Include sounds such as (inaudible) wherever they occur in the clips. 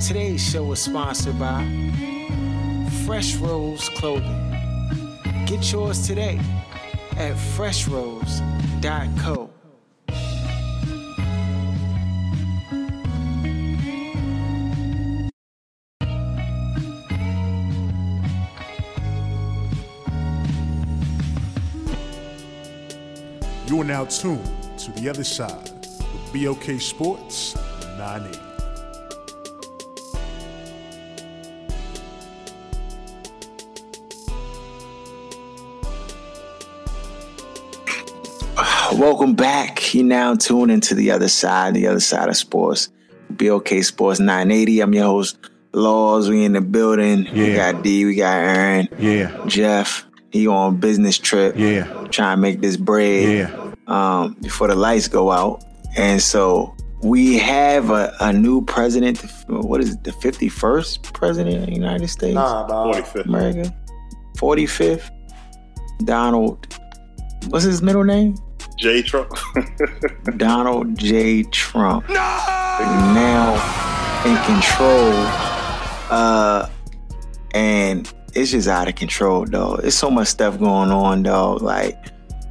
Today's show is sponsored by Fresh Rose Clothing. Get yours today at freshrose.co. You are now tuned to the other side with BOK Sports 980. Welcome back. You now tune into the other side, the other side of sports. BOK Sports 980. I'm your host, Laws. We in the building. We got D, we got Aaron, Yeah, Jeff. He on business trip. yeah, Trying to make this bread. yeah. um, before the lights go out. And so we have a, a new president. What is it? The 51st president of the United States? Nah, dog. 45th. America? 45th? Donald. What's his middle name? J Trump. (laughs) Donald J. Trump. Now in control. Uh, and it's just out of control, dog. There's so much stuff going on, dog. Like,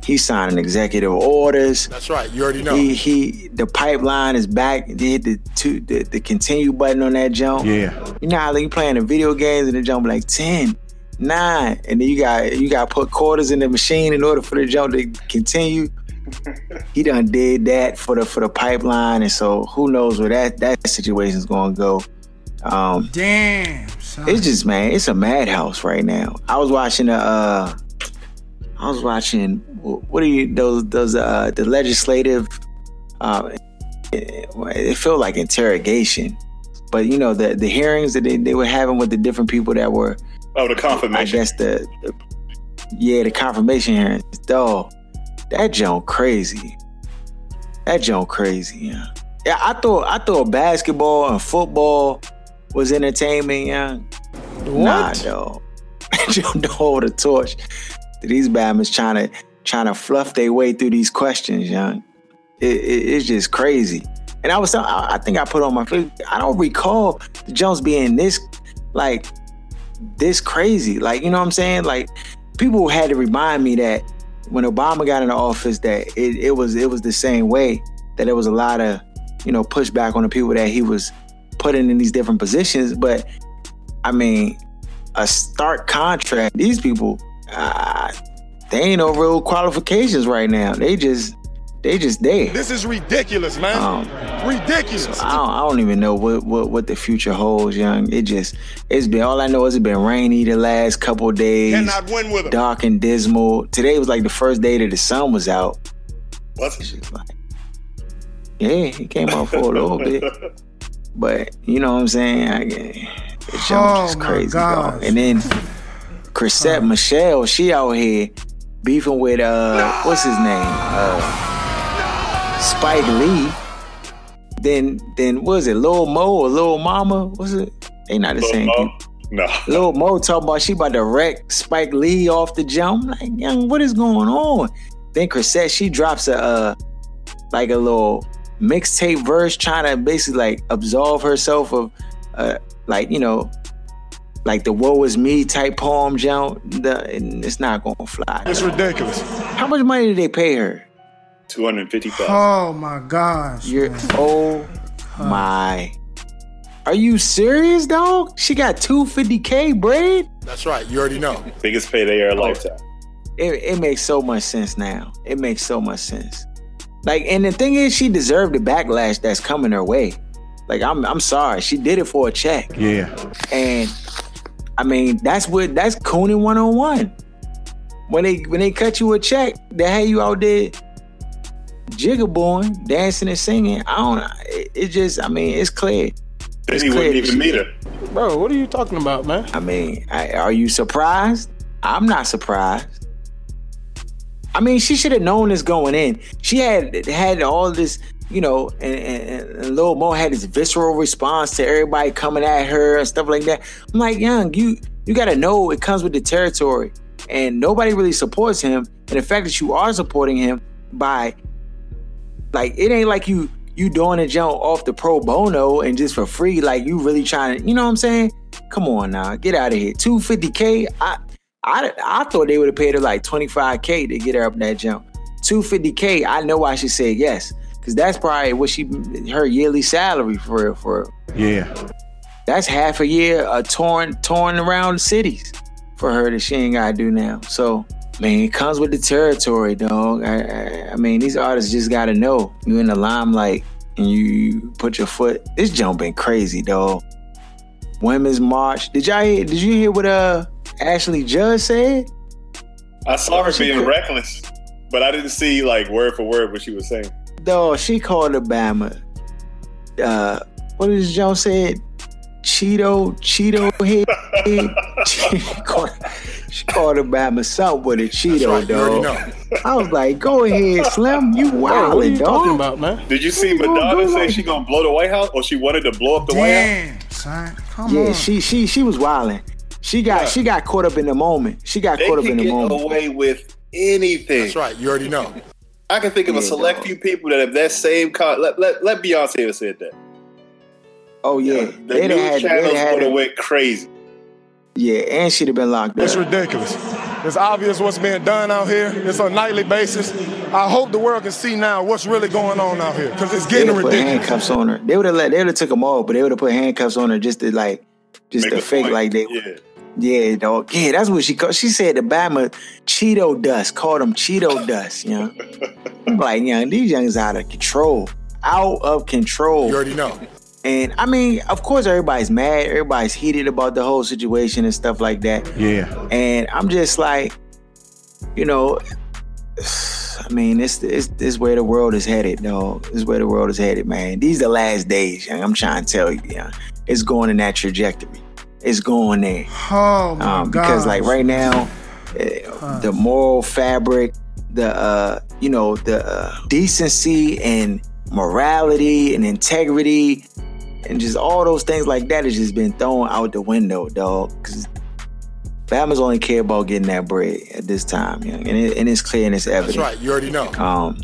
he's signing executive orders. That's right. You already know. He he the pipeline is back. They hit the two the, the continue button on that jump. Yeah, You know how like you playing the video games and the jump like 10, 9, and then you got you got to put quarters in the machine in order for the jump to continue. He done did that for the for the pipeline, and so who knows where that that situation's gonna go. Um, Damn, son. it's just man, it's a madhouse right now. I was watching the uh I was watching what are you those those uh the legislative uh it, it felt like interrogation. But you know the the hearings that they, they were having with the different people that were oh, the confirmation. I confirmation. guess the, the yeah, the confirmation hearings. Dog, that junk crazy. That junk crazy, yeah. Yeah, I thought I thought basketball and football was entertainment, yeah. Nah, dog. don't hold a torch these Batmans trying to trying to fluff their way through these questions, young. It, it, it's just crazy. And I was, I, I think I put on my face. I don't recall the Jones being this, like, this crazy. Like, you know what I'm saying? Like, people had to remind me that when Obama got in the office, that it, it was it was the same way. That there was a lot of, you know, pushback on the people that he was putting in these different positions. But I mean, a stark contrast. These people, uh, they ain't no real qualifications right now. They just, they just there. This is ridiculous, man. Um, ridiculous. I don't, I don't even know what, what what the future holds, young. It just, it's been all I know is it's been rainy the last couple days, Cannot win with him. dark and dismal. Today was like the first day that the sun was out. What? It's just like, yeah, he came out for a little (laughs) bit, but you know what I'm saying? I, the jump Oh, just crazy, dog. And then Chrisette Michele, she out here beefing with uh, what's his name? Uh, Spike Lee. Then then what is it? Lil Mo or Lil Mama? What's it? They not the Lil same Mo? No. Lil Mo talking about she about to wreck Spike Lee off the jump. I'm like, young, what is going on? Then Chrisette, she drops a uh, like a little mixtape verse trying to basically like absolve herself of uh like, you know, like the woe is me type poem jump. The, and it's not gonna fly. It's ridiculous. How much money did they pay her? 250,000. Oh my gosh. You're man. oh my are you serious, dog? She got 250k bread? That's right. You already know. Biggest payday of her oh. lifetime. it, it makes so much sense now. It makes so much sense. Like, and the thing is, she deserved the backlash that's coming her way. Like, I'm I'm sorry, she did it for a check, yeah. and I mean that's what that's cooning one on one. When they when they cut you a check, they have you out there jigabooing, dancing and singing. I don't. It, it just, I mean, it's clear. Then It's he clear wouldn't even she- meet her. Bro, what are you talking about, man? I mean, I, are you surprised? I'm not surprised. I mean, she should have known this going in. She had had all this, you know, and, and, and Lil Mo had this visceral response to everybody coming at her and stuff like that. I'm like, young, you you got to know it comes with the territory, and nobody really supports him. And the fact that you are supporting him by, like, it ain't like you you doing a jump off the pro bono and just for free, like you really trying to, you know what I'm saying? Come on now, get out of here. 250k. I I I thought they would have paid her like 25k to get her up that jump. 250k. I know why she said yes, because that's probably what she her yearly salary for for. Yeah. That's half a year uh, torn torn around the cities for her that she ain't gotta do now. So man, it comes with the territory, dog. I, I, I mean, these artists just gotta know you in the limelight and you, put your foot. This jump been crazy, dog. Women's March. Did y'all hear? Did you hear what uh Ashley Judd said? I saw her She being could- reckless, but I didn't see like word for word what she was saying. Dog, she called Obama. Uh, what did Joe said? Cheeto, Cheeto head. she, called, she called Obama something with a Cheeto, right. Dog. I was like, go ahead, Slim. You Bro, what are wildin', you dog. talking about, man? Did you see you Madonna say like- she gonna blow the White House, or she wanted to blow up the White House? Damn, son. Come Yeah, on. she she she was wildin'. She got Yeah. she got caught up in the moment. She got They caught up in the get moment. away with anything. That's right. You already know. I can think of a select dog. few people that have that same con- let, let let Beyonce have said that. Oh yeah, the they'd have news had, channels they'd have had went crazy. yeah, and she'd have been locked It's up. It's ridiculous. It's obvious what's being done out here. It's on a nightly basis. I hope the world can see now what's really going on out here because it's They getting would have put handcuffs on her. They would have let they would have took them all, but they would have put handcuffs on her just to like just Make to a fake point. like they Yeah. yeah dog yeah that's what she called. She said the Bama Cheeto dust called them Cheeto dust. You know, (laughs) I'm like yeah, these young's out of control, out of control. You already know. And I mean, of course, everybody's mad. Everybody's heated about the whole situation and stuff like that. Yeah. And I'm just like, you know, I mean, this this this where the world is headed, though. This is where the world is headed, man. These are the last days, young. I'm trying to tell you, yeah. It's going in that trajectory. It's going there. Oh my Um, god. because like right now, uh, the moral fabric, the uh, you know, the uh, decency and morality and integrity, and just all those things like that has just been thrown out the window, dog. Because Bama's only care about getting that bread at this time, yeah. and, it, and it's clear and it's evident. That's right. You already know. Um,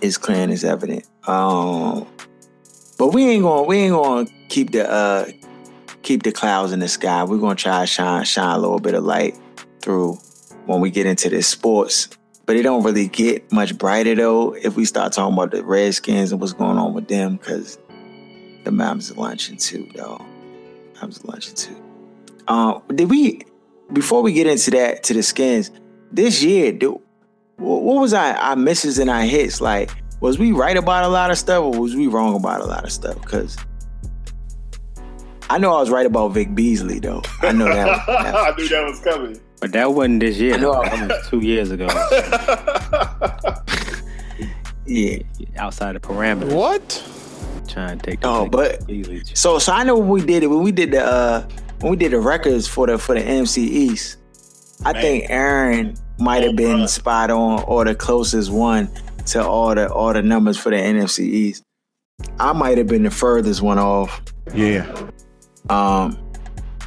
it's clear and it's evident. Um, but we ain't gonna we ain't gonna keep the uh keep the clouds in the sky. We're gonna try to shine shine a little bit of light through when we get into this sports. But it don't really get much brighter though if we start talking about the Redskins and what's going on with them because the Mavs are lunching too, though. Mavs are lunching too. Um, did we before we get into that to the skins this year? Do, what what was our, our misses and our hits? Like, was we right about a lot of stuff or was we wrong about a lot of stuff? Because I know I was right about Vic Beasley, though. I know that. was- (laughs) that I knew that was coming. But that wasn't this year. I know. That was two years ago. (laughs) yeah. Outside the parameters. What? Trying to take the Oh, but easily. so so I know when we did it when we did the uh when we did the records for the for the NFC East. I Man. think Aaron might have Oh, been bruh. spot on or the closest one to all the all the numbers for the NFC East. I might have been the furthest one off. Yeah. Um,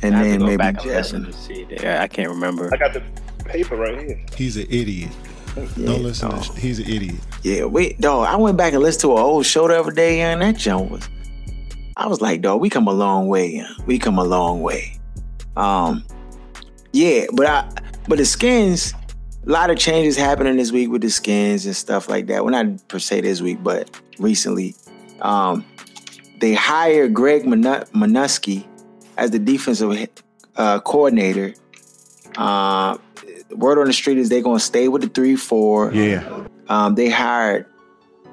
and I then maybe back Justin. to see. Yeah, I can't remember. I got the paper right here. He's an idiot. Yeah, Don't listen dog. to sh- He's an idiot. Yeah, wait, dog. I went back and listened to an old show the other day, and that jump was. I was like, dog, we come a long way. We come a long way. Um, yeah, but I, but the skins, a lot of changes happening this week with the skins and stuff like that. Well, not per se this week, but recently, um, they hired Greg Manusky as the defensive uh, coordinator. Uh, word on the street is they're gonna stay with the three four. Yeah. Um, they hired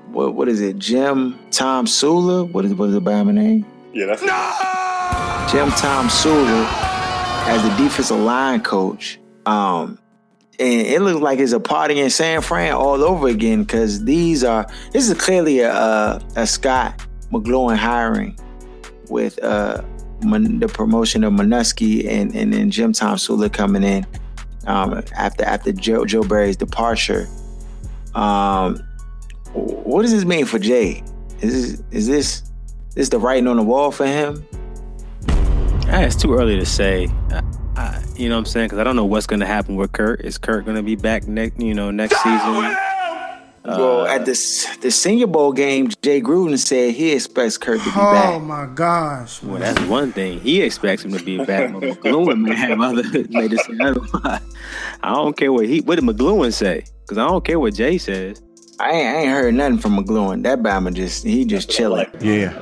what what is it? Jim Tomsula. What is what is the Bama name? Yeah, that's Jim Tomsula as the defensive line coach. Um, and it looks like it's a party in San Fran all over again because these are this is clearly a a, a Scot McCloughan hiring with uh Mon- the promotion of Manusky and and then Jim Tomsula coming in um, after after Joe Joe Barry's departure. Um, what does this mean for Jay? Is this, is this this the writing on the wall for him? It's too early to say. I, I, you know what I'm saying? Because I don't know what's going to happen with Kurt. Is Kurt going to be back next? You know, next season? Well, Uh, at this the Senior Bowl game, Jay Gruden said he expects Kirk to be Oh back. Oh my gosh. Well, that's one thing. He expects him to be back. (laughs) But McCloughan may have other (laughs) may just say otherwise. I don't care what he what did McCloughan say because I don't care what Jay says. I ain't, I ain't heard nothing from McCloughan. That Bama just he just chilling. Yeah.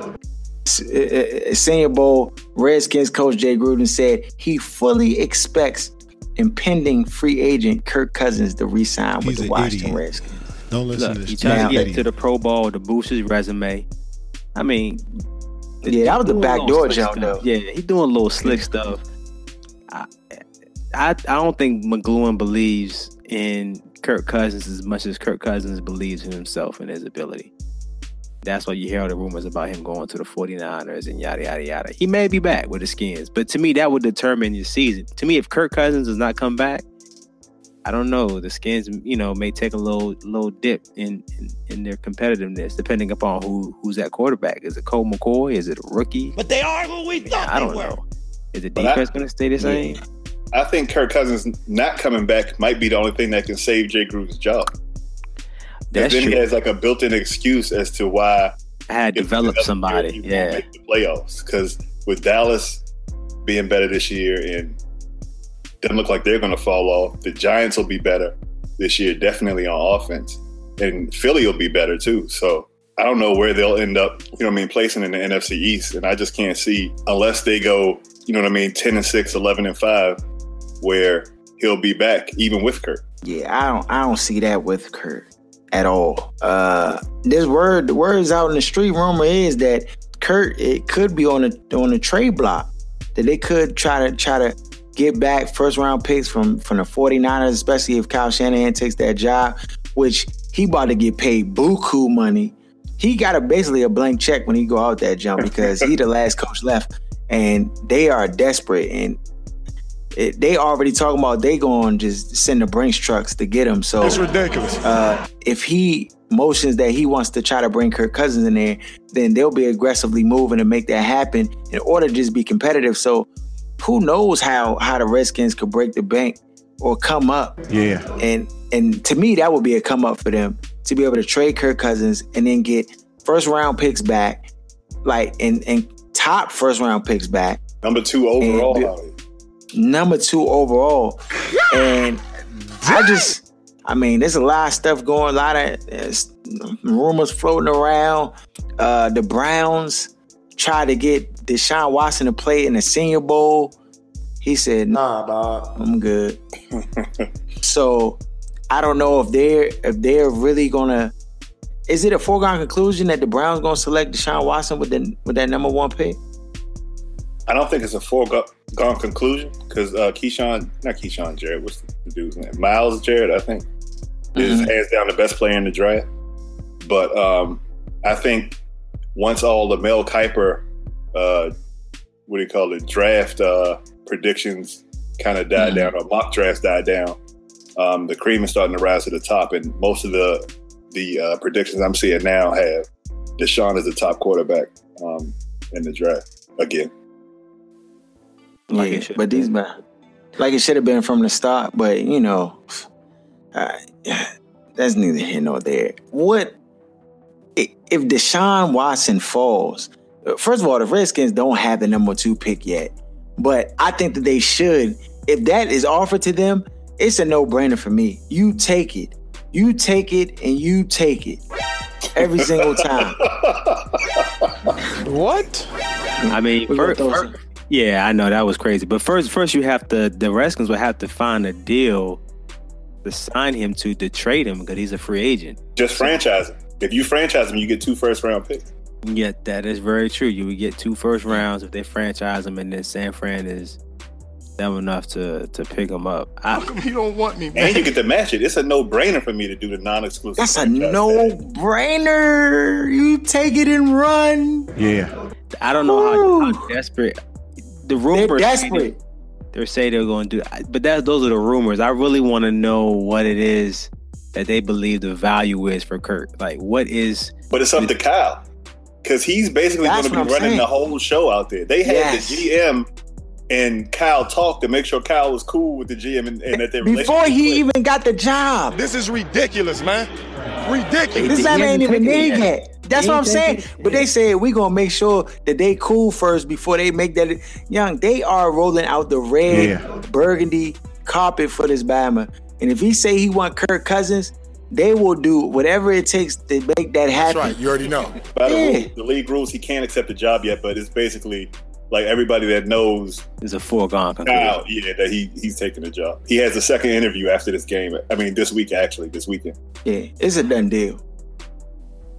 S- uh, uh, Senior Bowl, Redskins coach Jay Gruden said he fully expects impending free agent Kirk Cousins to re-sign with the Washington idiot. Redskins. Don't listen Look, to he this. tried Now- to get to the Pro Bowl to boost his resume. I mean, Yeah, that was the back door slick jump stuff. though. Yeah, he doing a little slick stuff. I, I I don't think McCloughan believes in Kirk Cousins as much as Kirk Cousins believes in himself and his ability. That's why you hear all the rumors about him going to the 49ers and yada yada yada. He may be back with the skins, but to me that would determine your season. To me, if Kirk Cousins does not come back, I don't know. The skins, you know, may take a little little dip in, in in their competitiveness, depending upon who who's at quarterback. Is it Colt McCoy? Is it a rookie? But they are who we thought I don't they were. know. Is the But defense going to stay the same? I think Kirk Cousins not coming back might be the only thing that can save Jay Gruden's job. That's then true. he has like a built-in excuse as to why I had if developed somebody. he Yeah, make the playoffs. Because with Dallas being better this year and doesn't look like they're going to fall off, the Giants will be better this year, definitely on offense, and Philly will be better too. So I don't know where they'll end up. You know what I mean? Placing in the NFC East, and I just can't see unless they go. You know what I mean? Ten and 6, 11 and five, where he'll be back even with Kurt. Yeah, I don't I don't see that with Kurt at all. Uh this word the words out in the street rumor is that Kurt it could be on a on a trade block. That they could try to try to get back first round picks from from the 49ers, especially if Kyle Shanahan takes that job, which he about to get paid buku money. He got a basically a blank check when he go out that jump because he the last coach left and they are desperate and it, they already talking about they going to just send the Brinks trucks to get him. So It's ridiculous. uh, if he motions that he wants to try to bring Kirk Cousins in there, then they'll be aggressively moving to make that happen in order to just be competitive. So who knows how how the Redskins could break the bank or come up. Yeah. And and to me, that would be a come up for them to be able to trade Kirk Cousins and then get first round picks back, like and and top first round picks back Number two overall. And- Howie. number two overall. And I just, I mean, there's a lot of stuff going, a lot of uh, rumors floating around. Uh, the Browns tried to get Deshaun Watson to play in the Senior Bowl. He said, "Nah, Bob, I'm good." (laughs) so I don't know if they're if they're really gonna. Is it a foregone conclusion that the Browns gonna select Deshaun Watson with the with that number one pick? I don't think it's a foregone conclusion because uh, Keyshawn, not Keyshawn Jared, what's the dude's name? Miles Jared, I think, This is hands down the best player in the draft. But um, I think once all the Mel Kiper, uh, what do you call it, draft uh, predictions kind of died Mhm. down, or mock drafts died down, um, the cream is starting to rise to the top, and most of the the uh, predictions I'm seeing now have Deshaun as the top quarterback um, in the draft again. Like yeah, it should but these man, like it should have been from the start. But you know, uh, (sighs) that's neither here nor there. What i- if Deshaun Watson falls? Uh, first of all, the Redskins don't have the number two pick yet, but I think that they should. If that is offered to them, it's a no brainer for me. You take it, you take it, and you take it every single time. (laughs) What? I mean, first, first- yeah, I know that was crazy. But first, first you have to the Redskins would have to find a deal to sign him to to trade him because he's a free agent. Just franchise him. If you franchise them, you get two first round picks. Yeah, that is very true. You would get two first rounds if they franchise them, and then San Fran is dumb enough to to pick them up. How come you don't want me, And man? you get to match it. It's a no brainer for me to do the non exclusive. That's a no brainer. You take it and run. Yeah. I don't know how, how desperate the They're rumors. desperate. they- They're saying they're going to do, but that those are the rumors. I really want to know what it is that they believe the value is for Kurt. Like, what is But it's up to Kyle. Because he's basically going to be I'm running saying. the whole show out there. They had Yes. the GM and Kyle talked to make sure Kyle was cool with the GM and, and that their Before he clicked. even got the job. This is ridiculous, man. Ridiculous. This man ain't even taken there it yet. That's what I'm saying. it. But they said we gonna make sure that they cool first before they make that. Young, they are rolling out the red Yeah. burgundy carpet for this Bama. And if he say he want Kirk Cousins, they will do whatever it takes to make that That's happen. right. You already know. By the, Yeah. rules, the league rules, he can't accept the job yet, but it's basically like everybody that knows is a foregone conclusion. Kyle, yeah, that he he's taking the job. He has a second interview after this game. I mean, this week actually, this weekend. Yeah, it's a done deal.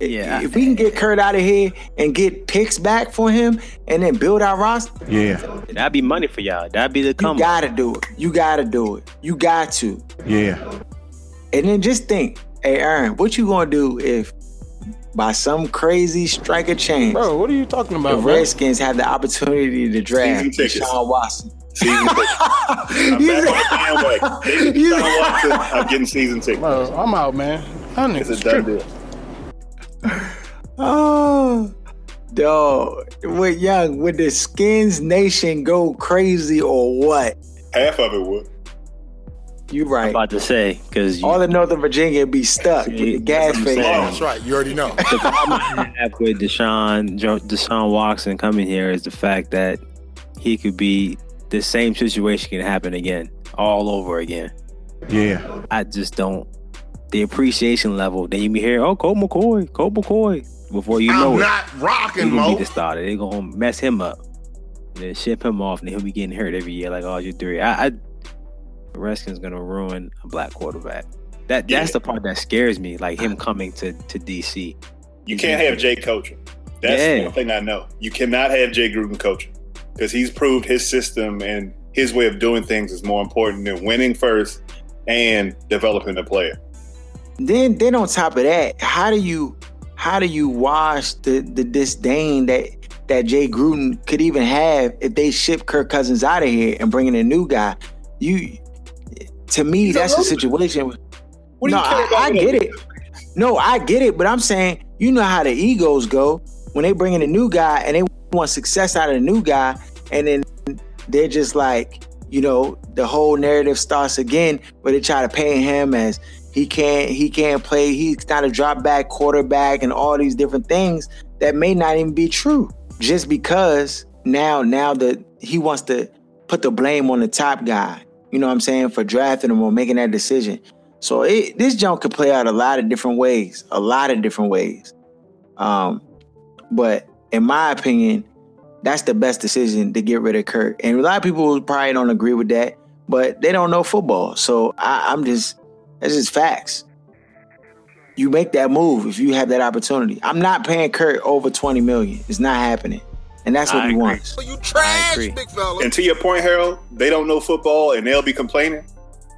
Yeah, if we can get Kurt out of here and get picks back for him, and then build our roster, Yeah. That'd be money for y'all. That'd be the come. you gotta do it. You gotta do it. You got to. Yeah. And then just think, hey Aaron, what you gonna do if by some crazy strike of chance Bro, what are you talking the about, man? Redskins have the opportunity to draft Sean Watson? Season (laughs) tickets. I'm back on the bandwagon. (laughs) They You Deshaun said- Watson, I'm getting season tickets. Bro, I'm out, man. That It's a nigga's done tripping. deal. Oh, (sighs) dog. With young, would the Skins Nation go crazy or what? Half of it would. You I'm right. about to say because All of Northern Virginia be stuck with the Yeah, gas that's what I'm fake. saying. Oh, that's right. You already know. the problem I have with Deshaun Jo- Deshaun Watson coming here is the fact that he could be the same situation can happen again, all over again. Yeah. I just don't. The appreciation level. Then you be hearing, "Oh, Colt McCoy, Colt McCoy," before you know I'm it, not he rocking, gonna Mo. be the starter. They gonna mess him up, and then ship him off, and he'll be getting hurt every year. Like, oh, you're three. I, I the Redskins gonna ruin a black quarterback. That that's Yeah. the part that scares me. Like him coming to to DC. You can't have Jay coaching. That's Yeah. one thing I know. You cannot have Jay Gruden coaching because he's proved his system and his way of doing things is more important than winning first and developing a player. Then then on top of that, how do you how do you wash the the disdain that that Jay Gruden could even have if they ship Kirk Cousins out of here and bring in a new guy? You to me, He's a that's the situation. What do no, I, I get it. No, I get it, but I'm saying you know how the egos go when they bring in a new guy and they want success out of the new guy, and then they're just like, you know, the whole narrative starts again where they try to paint him as he can't he can't play, he's not a drop back quarterback, and all these different things that may not even be true. Just because now now that he wants to put the blame on the top guy, you know what I'm saying, for drafting him or making that decision. So it, this jump could play out a lot of different ways, a lot of different ways. Um, but in my opinion, that's the best decision to get rid of Kirk. And a lot of people probably don't agree with that, but they don't know football. So I, I'm just that's just facts. You make that move if you have that opportunity. I'm not paying Kurt over 20 million. It's not happening. And that's what I he agree. wants. You I trash, agree. big fella. And to your point, Harold, they don't know football and they'll be complaining.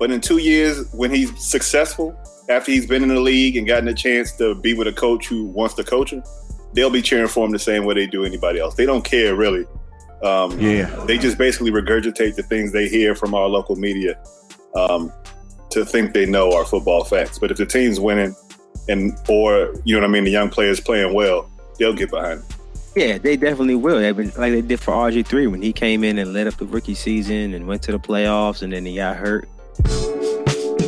But in two years, when he's successful, after he's been in the league and gotten a chance to be with a coach who wants to coach him, they'll be cheering for him the same way they do anybody else. They don't care really. Um, Yeah. They just basically regurgitate the things they hear from our local media um, to think they know our football facts. But if the team's winning and or you know what I mean, the young players playing well, they'll get behind. It. Yeah, they definitely will. Like they did for RG three when he came in and led up the rookie season and went to the playoffs and then he got hurt.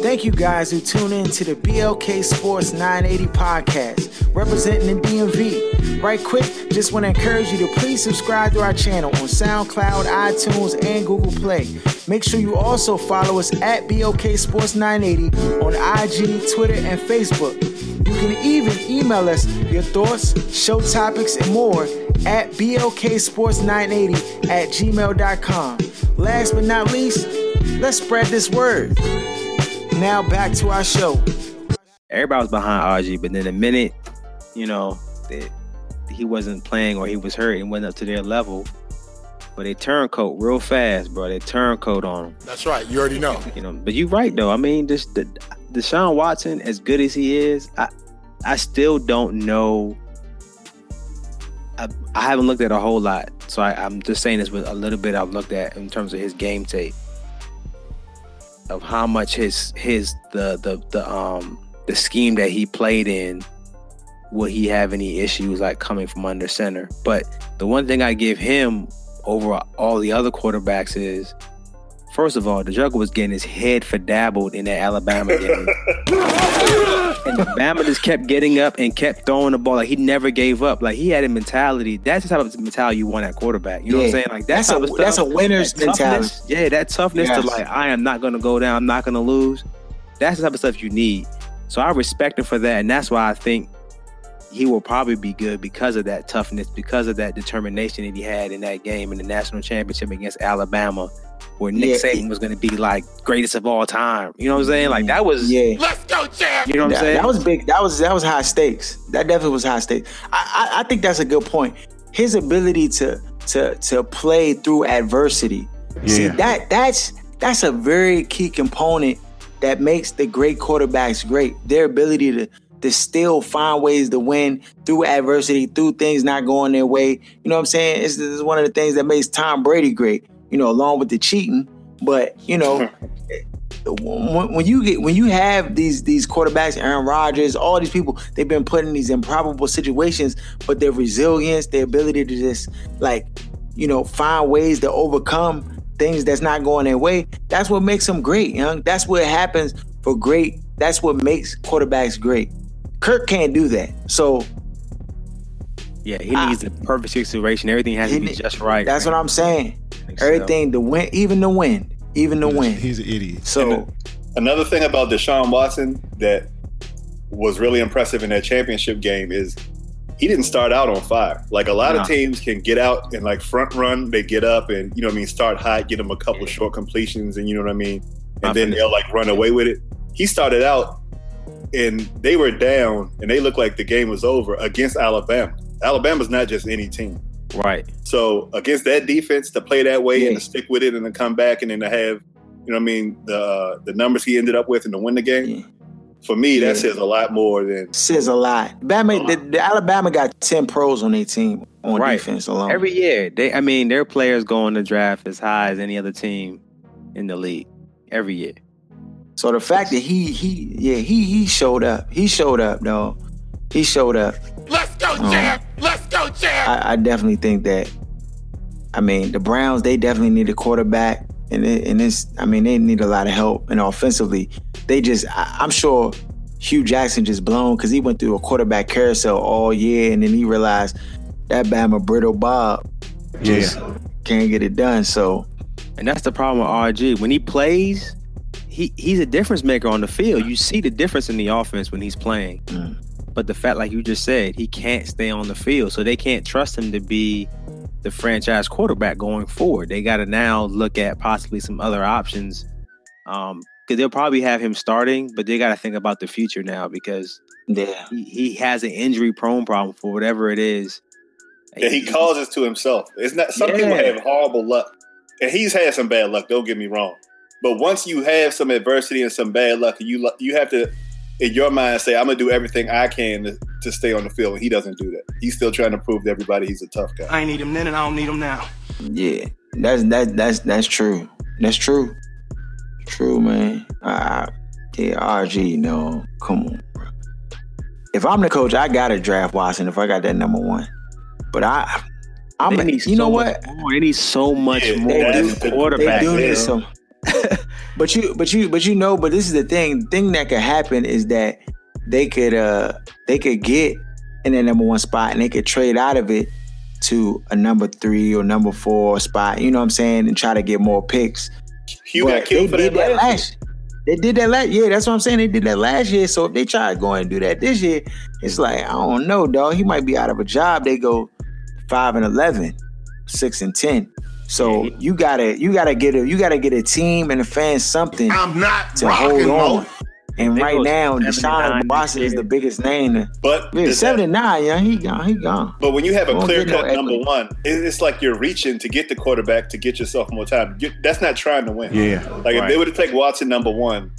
Thank you guys who tune in to the BLK Sports 980 podcast, representing the DMV. Right quick, just want to encourage you to please subscribe to our channel on SoundCloud, iTunes, and Google Play. Make sure you also follow us at BLK Sports 980 on IG, Twitter, and Facebook. You can even email us your thoughts, show topics, and more at blksports980 at gmail.com. Last but not least, let's spread this word. Now back to our show. Everybody was behind RG, but then the minute, you know, that he wasn't playing or he was hurt and went up to their level, but they turncoat real fast, bro. They turncoat on him. That's right. You already know. You know, but you're right though. I mean, just the Deshaun Watson, as good as he is, I I still don't know. I, I haven't looked at a whole lot, so I, I'm just saying this with a little bit I've looked at in terms of his game tape, of how much his his the the the um the scheme that he played in, will he have any issues like coming from under center? But the one thing I give him over all the other quarterbacks is, first of all, the Joker was getting his head for dabbled in that Alabama game. (laughs) and Bama just kept getting up and kept throwing the ball. Like he never gave up. Like he had a mentality. That's the type of mentality you want at quarterback. You know what I'm saying? Like That's that's, a- of that's a winner's that mentality. Yeah, that toughness Yes. to like, I am not gonna go down, I'm not gonna lose. That's the type of stuff you need. So I respect him for that, and that's why I think he will probably be good because of that toughness, because of that determination that he had in that game in the national championship against Alabama, where Nick Yeah. Saban was going to be like greatest of all time. You know what I'm saying? Like that was, Yeah. Let's go, champ. You know what I'm saying? that was big. That was that was high stakes. That definitely was high stakes. I, I I think that's a good point. His ability to to to play through adversity. See that that's that's a very key component that makes the great quarterbacks great. Their ability to to still find ways to win through adversity, through things not going their way. You know what I'm saying? It's, it's one of the things that makes Tom Brady great. You know, along with the cheating. But you know, (laughs) when, when you get when you have these these quarterbacks, Aaron Rodgers, all these people, they've been put in these improbable situations, but their resilience, their ability to just like, you know, find ways to overcome things that's not going their way. That's what makes them great, young. That's what happens for great. That's what makes quarterbacks great. Kirk can't do that. So yeah, he I- needs the perfect situation. Everything has to be just right. that's what I'm saying. So- Everything, the wind, even the wind, even the wind. He's an idiot. So Another thing about Deshaun Watson that was really impressive in that championship game is he didn't start out on fire. Like a lot No. of teams can get out and like front run, they get up and you know what I mean, start hot, get them a couple short completions, and you know what I mean, and then they'll like run away with it. He started out and they were down and they looked like the game was over against Alabama. Alabama's not just any team. right. So against that defense, to play that way Yeah. and to stick with it and to come back and then to have, you know, what I mean, the the numbers he ended up with and to win the game. Yeah. For me, Yeah. that says a lot more than says a lot. Bama, the, the Alabama got ten pros on their team on Right. defense alone. Every year, they I mean, their players go in the draft as high as any other team in the league. Every year. so the fact that he he yeah he he showed up. He showed up though. He showed up. Let's go, Um, champ! Let's go, champ! I, I definitely think that. I mean, the Browns they definitely need a quarterback, and it, and it's I mean they need a lot of help. And offensively, they just I, I'm sure Hue Jackson just blown because he went through a quarterback carousel all year, and then he realized that Bama brittle Bob just can't get it done. So And that's the problem with RG. When he plays, he he's a difference maker on the field. You see the difference in the offense when he's playing. Mm. But the fact, like you just said, he can't stay on the field, so they can't trust him to be the franchise quarterback going forward. They got to now look at possibly some other options. Um, because they'll probably have him starting, but they got to think about the future now because yeah, he, he has an injury prone problem for whatever it is. that he causes to himself. It's not some people have horrible luck. And he's had some bad luck, don't get me wrong. But once you have some adversity and some bad luck, you you have to in your mind say, I'm gonna do everything I can to, to stay on the field. And he doesn't do that. He's still trying to prove to everybody he's a tough guy. I ain't need him then and I don't need him now. Yeah, that's that that's that's true. That's true. True, man. Uh, yeah, RG, no, come on, bro. If I'm the coach, I gotta draft Watson. If I got that number one, but I, I'm, They need you know what? much more. They need so much Yeah, more they than do- the They quarterback. do man. need some. (laughs) but you, but you, but you know, but this is the thing. The thing that could happen is that they could, uh, they could get in that number one spot and they could trade out of it to a number three or number four spot. You know what I'm saying? And try to get more picks. But got killed they for did that, that last year. They did that last. Yeah, that's what I'm saying. They did that last year. So if they try to go and do that this year, it's like I don't know, dog. He might be out of a job. They go five and 11, 6 and ten. So Yeah, you gotta you gotta get a you gotta get a team and a fan something I'm not to hold and roll. on. And They right now, 79 Deshaun this Watson is the biggest name. to- But Yeah, 79, yeah, he gone, he gone. But when you have a clear get no cut number equity. one, it's like you're reaching to get the quarterback to get yourself more time. You- That's not trying to win. Yeah. Like if they were to take Watson number one,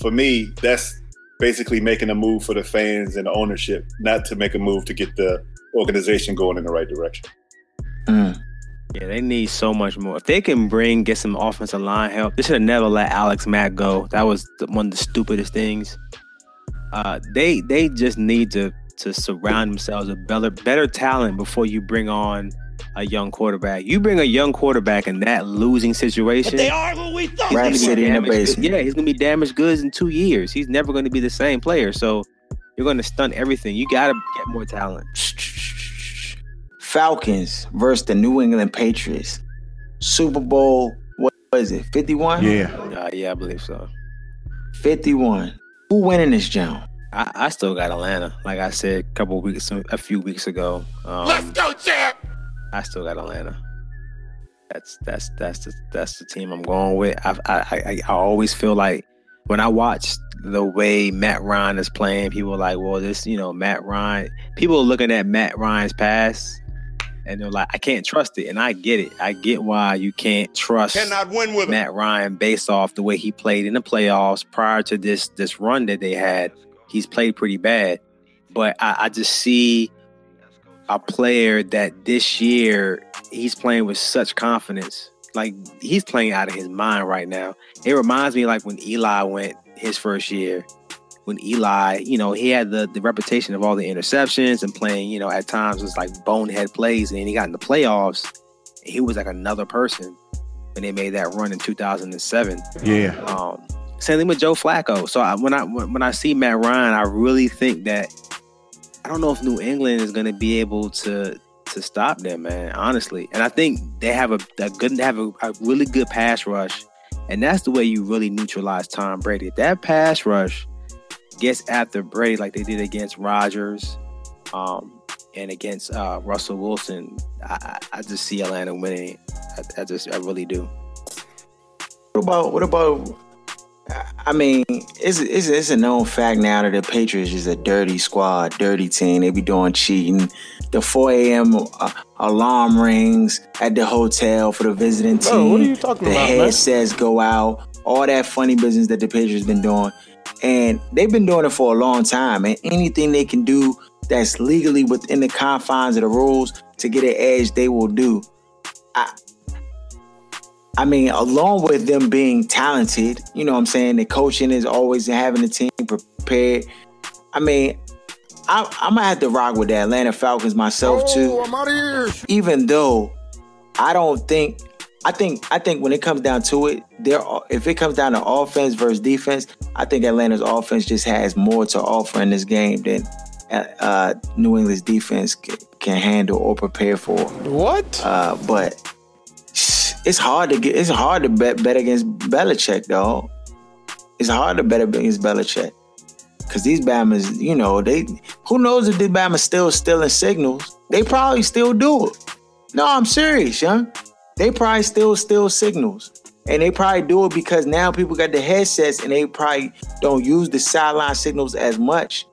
for me, that's basically making a move for the fans and the ownership, not to make a move to get the organization going in the right direction. Mm. Yeah, they need so much more. If they can bring get some offensive line help, they should have never let Alex Mack go. That was the, one of the stupidest things. Uh, they they just need to to surround themselves with better better talent before you bring on a young quarterback. You bring a young quarterback in that losing situation. They are who we thought. he's gonna be Rhapsody in the damaged basement. Yeah, he's gonna be damaged goods in two years. He's never gonna be the same player. So you're gonna stunt everything. You gotta get more talent. Falcons versus the New England Patriots. Super Bowl, what was it? 51? Yeah. Uh, yeah, I believe so. 51. Who winning this jump? I, I still got Atlanta. Like I said a couple weeks, a few weeks ago. Um, Let's go, champ. I still got Atlanta. That's that's that's the that's the team I'm going with. I I I, I always feel like when I watch the way Matt Ryan is playing, people are like, well, this you know Matt Ryan. People are looking at Matt Ryan's pass, and they're like, I can't trust it, and I get it. I get why you can't trust Cannot win with. Matt Ryan based off the way he played in the playoffs prior to this this run that they had. He's played pretty bad, but I, I just see a player that this year he's playing with such confidence. Like he's playing out of his mind right now. It reminds me like when Eli went his first year. When Eli, you know, he had the, the reputation of all the interceptions and playing, you know, at times was like bonehead plays, and then he got in the playoffs. He was like another person when they made that run in 2007. Yeah. Um, same thing with Joe Flacco. So I, when I when, when I see Matt Ryan, I really think that I don't know if New England is going to be able to to stop them, man. Honestly, and I think they have a, a good they have a, a really good pass rush, and that's the way you really neutralize Tom Brady. That pass rush gets after Brady like they did against Rodgers, um, and against uh, Russell Wilson, I, I I just see Atlanta winning. I, I just I really do. What about what about? I mean, it's, it's it's a known fact now that the Patriots is a dirty squad, dirty team. They be doing cheating. The 4 a.m. uh, alarm rings at the hotel for the visiting team. Bro, what are you talking the about, man? headsets go out. All that funny business that the Patriots been doing, and they've been doing it for a long time. And anything they can do that's legally within the confines of the rules to get an edge, they will do. I, I mean, along with them being talented, you know what I'm saying? The coaching is always having the team prepared. I mean, I, I'm gonna have to rock with the Atlanta Falcons myself too. Oh, I'm out of here. Even though I don't think, I think, I think when it comes down to it, there, if it comes down to offense versus defense, I think Atlanta's offense just has more to offer in this game than uh, New England's defense can, can handle or prepare for. What? Uh, but it's hard to get. It's hard to bet bet against Belichick, though. It's hard to bet against Belichick because these Bama's, you know, they who knows if these Bama's still stealing signals. They probably still do it. No, I'm serious, young. They probably still steal signals. And they probably do it because now people got the headsets and they probably don't use the sideline signals as much,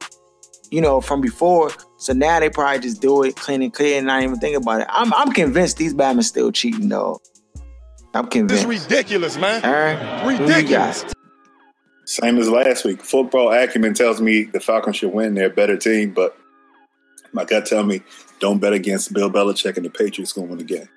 you know, from before. So now they probably just do it clean and clear and not even think about it. I'm I'm convinced these Bama's still cheating, though. I'm convinced. This is ridiculous, man. All right. Ridiculous. Same as last week. Football acumen tells me the Falcons should win. They're a better team, but my gut tell me don't bet against Bill Belichick and the Patriots going to win again.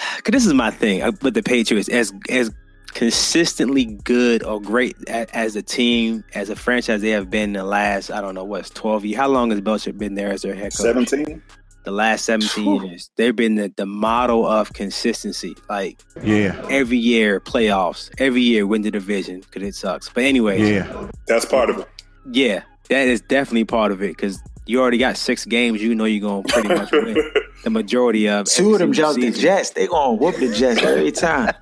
(sighs) Cause this is my thing uh, with the Patriots. As as consistently good or great as a team, as a franchise, they have been in the last I don't know what's twelve years. How long has Belichick been there as their head coach? 17? The last seventeen years, they've been the, the model of consistency. Like Yeah. every year, playoffs. Every year, win the division because it sucks. But anyway, Yeah. That's part of it. yeah, that is definitely part of it because you already got six games. You know you're gonna pretty much (laughs) win the majority of. Two of them every jump the season. Jets. They gonna whoop the Jets (laughs) every time.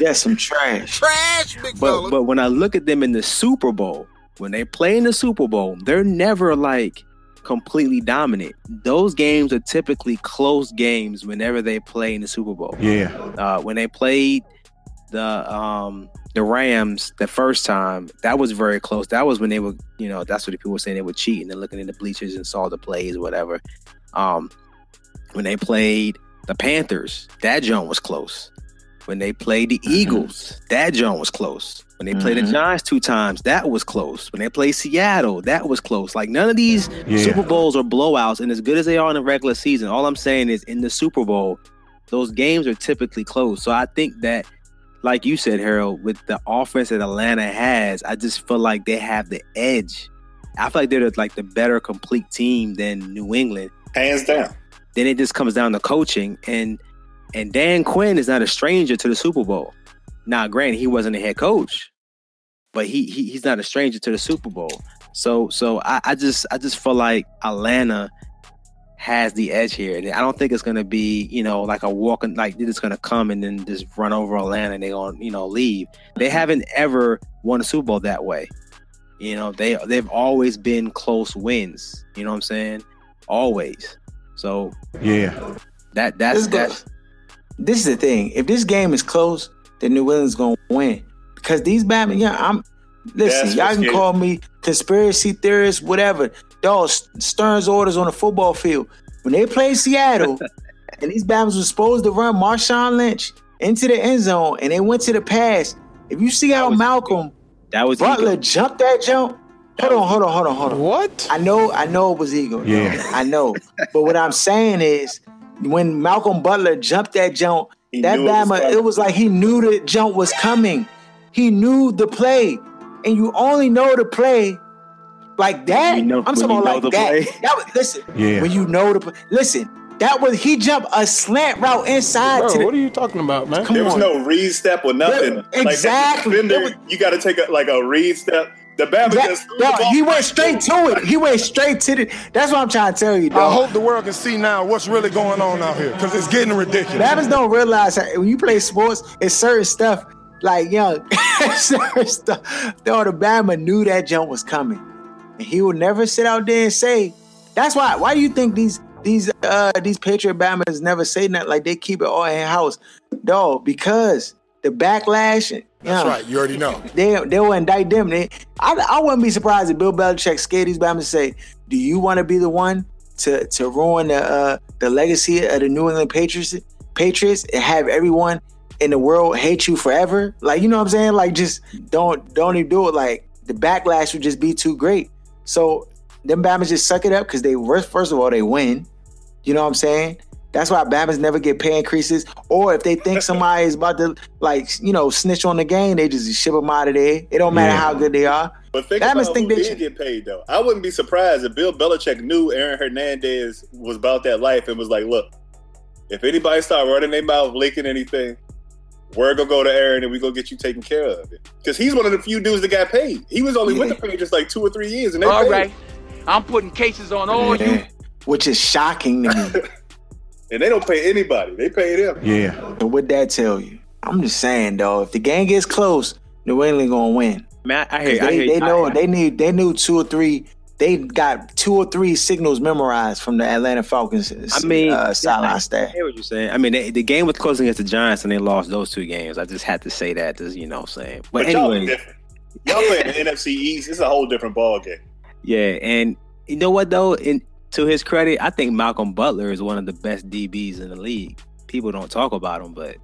That's some trash. Trash, big But fella. but when I look at them in the Super Bowl, when they play in the Super Bowl, they're never like completely dominant. Those games are typically close games whenever they play in the Super Bowl. Yeah. Uh, when they played the um the Rams the first time, that was very close. That was when they were, you know, that's what the people were saying they were cheating and looking in the bleachers and saw the plays or whatever. Um, when they played the Panthers, that joint was close. When they played the Eagles, that joint was close. When they played Mhm. the Giants two times, that was close. When they played Seattle, that was close. Like none of these Yeah. Super Bowls are blowouts, and as good as they are in the regular season, all I'm saying is in the Super Bowl, those games are typically close. So I think that, like you said, Harold, with the offense that Atlanta has, I just feel like they have the edge. I feel like they're like the better complete team than New England. Hands down. Then it just comes down to coaching and and Dan Quinn is not a stranger to the Super Bowl. Now, granted, he wasn't a head coach, but he, he he's not a stranger to the Super Bowl. So so I, I just I just feel like Atlanta has the edge here. And I don't think it's gonna be, you know, like a walking like they're just gonna come and then just run over Atlanta and they're gonna, you know, leave. They haven't ever won a Super Bowl that way. You know, they they've always been close wins. You know what I'm saying? Always. So Yeah. that that's This is good. that's this is the thing. If this game is close, then New England's gonna win. Because these Batman, yeah, I'm listen, That's y'all can scary. call me conspiracy theorist, whatever. Dog, Stern's orders on the football field. When they played Seattle (laughs) and these Batmans were supposed to run Marshawn Lynch into the end zone and they went to the pass. If you see how was- Malcolm that was Butler ego. jumped that jump, hold on, hold on, hold on, hold on. What? I know, I know it was ego. Yeah. I know. But what I'm saying is, when Malcolm Butler jumped that jump, He that knew it was Bama, it was like he knew the jump was coming. He knew the play, and you only know the play like that. You know- I'm talking about like that. play. That was listen. Yeah. When you know the play, listen. That was he jumped a slant route inside to Bro, the. what are you talking about, man? Come There was on. no read step or nothing. Yeah, Like exactly. defender, There was- you got to take a, like a read step. The Bama That- just dog, he went straight to it. He went straight to the. That's what I'm trying to tell you, I hope the world can see now what's really going on out here because it's getting ridiculous. Babbers don't realize that when you play sports, it's certain stuff like young, (laughs) certain stuff. Though the Bama knew that jump was coming, and he would never sit out there and say. That's why. Why do you think these these uh these Patriot Bammers never say nothing Like they keep it all in house, dog. Because the backlash. That's yeah, right. You already know. (laughs) they they will indict them. They, I, I wouldn't be surprised if Bill Belichick scared these Bama and say, "Do you want to be the one to to ruin the uh, the legacy of the New England Patriots Patriots and have everyone in the world hate you forever?" Like you know what I'm saying? Like just don't don't even do it. Like the backlash would just be too great. So them Bama's just suck it up because they first of all they win. You know what I'm saying? That's why Bama's never get pay increases. Or if they think somebody is about to like, you know, snitch on the game, they just ship them out of there. It don't matter Yeah. how good they are. But think Bama's about think who they did should- get paid though. I wouldn't be surprised if Bill Belichick knew Aaron Hernandez was about that life and was like, "Look, if anybody start running their mouth, leaking anything, we're gonna go to Aaron and we gonna get you taken care of. Because he's one of the few dudes that got paid. He was only with Yeah. the Patriots like two or three years, and they All paid right. I'm putting cases on all you. Which is shocking to me. (laughs) and they don't pay anybody. They pay them. Yeah. and what that tell you? I'm just saying though, if the game gets close, New England gonna win. Man, I 'Cause hear, I They, hear they know I, they need they knew two or three. They got two or three signals memorized from the Atlanta Falcons. I mean, uh, sideline I staff. hear what you're saying. I mean, they, the game was close against the Giants, and they lost those two games. I just had to say that, just you know, what I'm saying. But, But, y'all are anyway, different. Y'all playing the (laughs) NFC East. It's a whole different ball game. yeah, and you know what though? In to his credit, I think Malcolm Butler is one of the best DBs in the league. People don't talk about him, but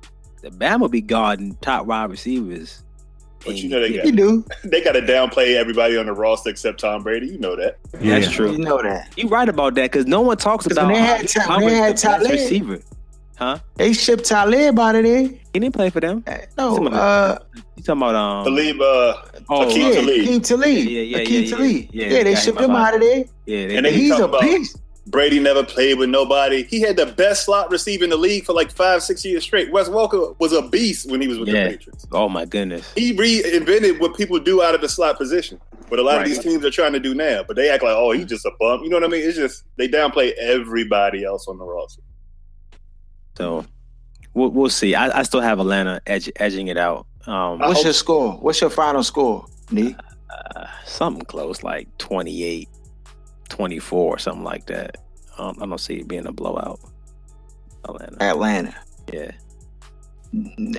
the Bama be guarding top wide receivers. But you know they You got do. (laughs) they got to downplay everybody on the roster except Tom Brady. You know that. Yeah. That's true. You know that. You're right about that because no one talks about when they had how he Ta- covers when they had the best receiver. Huh? They shipped Talib out of there. He didn't play for them. No, Some uh, You talking about um? Talib, uh, oh, Aqib yeah, Talib. Aqib Talib. Yeah, yeah, Aqib yeah, yeah, Talib. yeah. Yeah, they shipped him him out. out of there. Yeah, they, And then He's a about- beast. Brady never played with nobody. He had the best slot receiver in the league for like five, six years straight. Wes Walker was a beast when he was with Yeah. the Patriots. oh my goodness. He reinvented what people do out of the slot position. What a lot Right. of these teams are trying to do now. But they act like, oh, he's just a bump. You know what I mean? It's just they downplay everybody else on the roster. So we'll we'll see. I, I still have Atlanta edge, edging it out. Um, What's your score? What's your final score, Nee? uh, something close like 28, 24, or something like that. Um, I don't see it being a blowout. Atlanta. Atlanta. Yeah.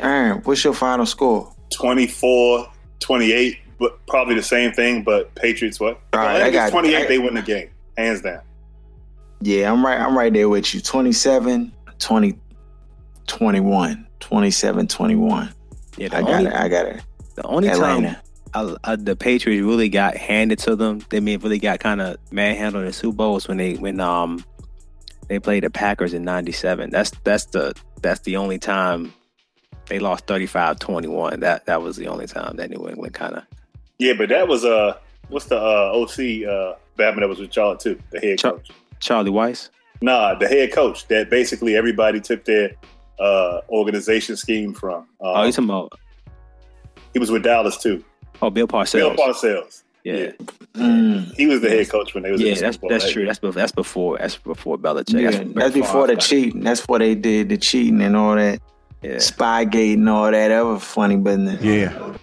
Aaron, what's your final score? 24, 28, but probably the same thing, but Patriots what? If All right, Atlanta I gets got- 28, I- they win the game. Hands down. Yeah, I'm right. I'm right there with you. 27, 20, 21. 27, 21. Yeah. The I got only, it. I got it. the only time Atlanta. uh, uh, the Patriots really got handed to them, they mean really got kind of manhandled in the Super Bowls when they when um they played the Packers in '97. That's that's the that's the only time they lost 35-21. That that was the only time that New England kind of Yeah, but that was uh what's the uh OC uh Batman that was with y'all too, the head Chuck- coach. Charlie Weis. Nah, the head coach that basically everybody took their uh, organization scheme from. Um, Oh, you talking about? he was with Dallas too. Oh, Bill Parcells. Bill Parcells. yeah, Mm. He was the head coach when they was in yeah, the that's that's right? true. That's before that's before that's before Belichick. Yeah, when that's before the cheating. That's before they did the cheating and all that. Yeah, Spygate and all that other funny business. Yeah.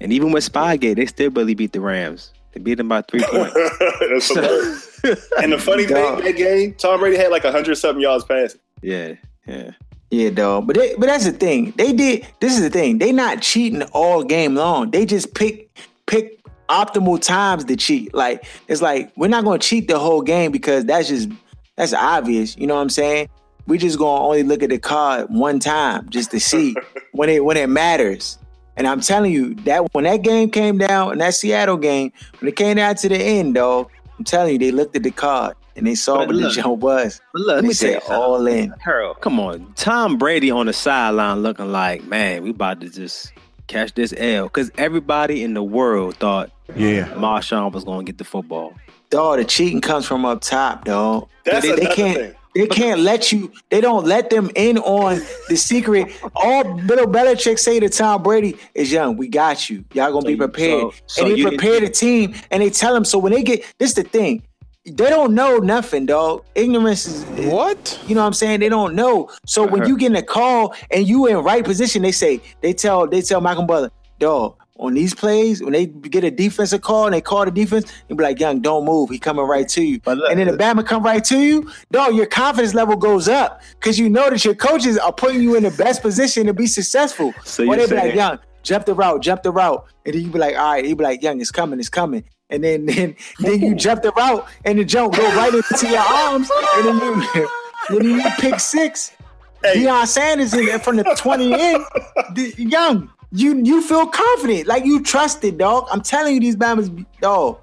and even with Spygate, they still barely beat the Rams. They beat them by three (laughs) points. That's hilarious. and the funny Dog. thing, that game, Tom Brady had like hundred something yards passing. yeah, yeah. Yeah, dog. But they, but that's the thing. They did. This is the thing. They not cheating all game long. They just pick pick optimal times to cheat. Like it's like we're not going to cheat the whole game because that's just that's obvious. You know what I'm saying? We just going to only look at the card one time just to see (laughs) when it when it matters. And I'm telling you that when that game came down, and that Seattle game, when it came down to the end, dog, I'm telling you, they looked at the card and they saw But what the look, jump was. But look, let me say said all in. Uh, Harold, come on. Tom Brady on the sideline looking like, man, we about to just catch this L. Because everybody in the world thought Yeah. Marshawn was going to get the football. Dog, the cheating comes from up top, dog. That's they, they can't. thing. They can't let you. They don't let them in on the secret. All Bill Belichick say to Tom Brady is, "Young, we got you. Y'all gonna So be you- prepared." so- so and they you- prepare the team, and they tell them. So when they get this, the thing, they don't know nothing, dog. Ignorance is What? you know what I'm saying? They don't know. So when uh-huh. you get in a call and you in right position, they say they tell they tell Malcolm Butler, dog, on these plays, when they get a defensive call and they call the defense, and be like, young, don't move. He coming right to you. Look- and then the Bama come right to you, dog, your confidence level goes up because you know that your coaches are putting you in the best position to be successful. So or they be like, saying- young, jump the route, jump the route. And then you be like, all right, he be like, young, it's coming, it's coming. And then then then you (laughs) jump the route and the jump go right into your arms, and then you and then you pick six. Hey. Deion Sanders in there from the 20 in. The- young, you you feel confident. Like you trusted, dog. I'm telling you, these Bama's dog.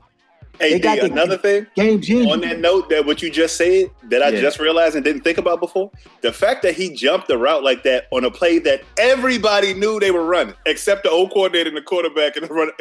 Hey, They got D, the- another thing Game genius. on that note that what you just said that I Yeah. just realized and didn't think about before, the fact that he jumped the route like that on a play that everybody knew they were running, except the old coordinator and the quarterback and the runner.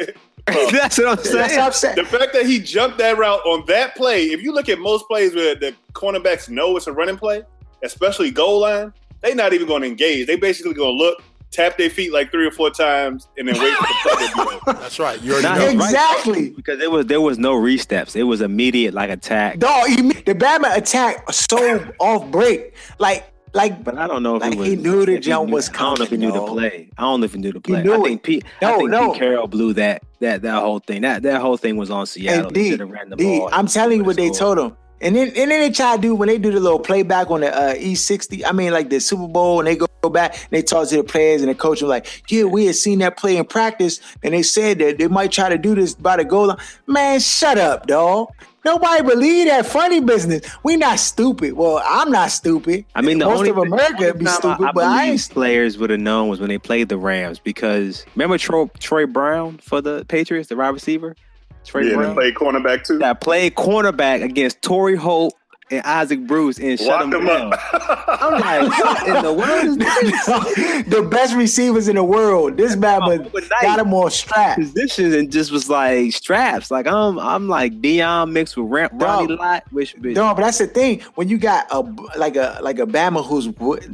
Bro, (laughs) That's what I'm That's saying. what I'm saying. the fact that he jumped that route on that play, if you look at most plays where the cornerbacks know it's a running play, especially goal line, they not even going to engage. They basically going to look, tap their feet like three or four times, and then wait for the play to be over. (laughs) That's right. You already Nah, know. he's right. Exactly. Because there was there was no re-steps. It was immediate like attack. Dog, he, the Bama attack so off break. Like, like But I don't know if Like, was. he knew the jump was I don't know if he coming, knew the play. I don't know if he knew the play. knew I it. think Pete. No, I think no. Pete Carroll blew that that that whole thing. That that whole thing was on Seattle. And D, the D, ball. I'm telling you what they told him. And then and then they try to do when they do the little playback on the uh, E60. I mean, like the Super Bowl, and they go back and they talk to the players and the coach was like, "Yeah, we had seen that play in practice, and they said that they might try to do this by the goal line." Man, shut up, dog. Nobody believe that funny business. We not stupid. Well, I'm not stupid. I mean, the most only of America only be stupid, I, I but I believe ain't. players would have known was when they played the Rams because remember Troy, Troy Brown for the Patriots, the wide receiver, Troy Yeah, they Brown played cornerback too. that played cornerback against Torry Holt and Isaac Bruce and shut Locked them them down. up. I'm like, (laughs) what in the world is this? (laughs) the best receivers in the world. This Bama Overnight. got him on strap. Positions and just was like straps. Like I'm, I'm like Deion mixed with Ram- Ronnie Lott, which which- No, but that's the thing. When you got a like a like a Bama who's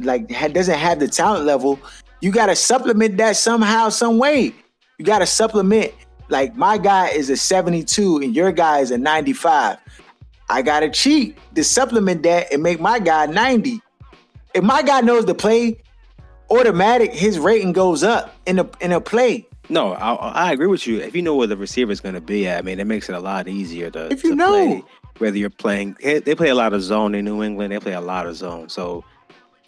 like ha- doesn't have the talent level, you got to supplement that somehow, some way. You got to supplement. Like my guy is a 72 and your guy is a 95. I gotta cheat to supplement that and make my guy 90. If my guy knows the play, automatic his rating goes up in a in a play. No, I, I agree with you. If you know where the receiver is going to be at, I mean, it makes it a lot easier to, If you to know. play. Whether you're playing, they play a lot of zone in New England. They play a lot of zone, so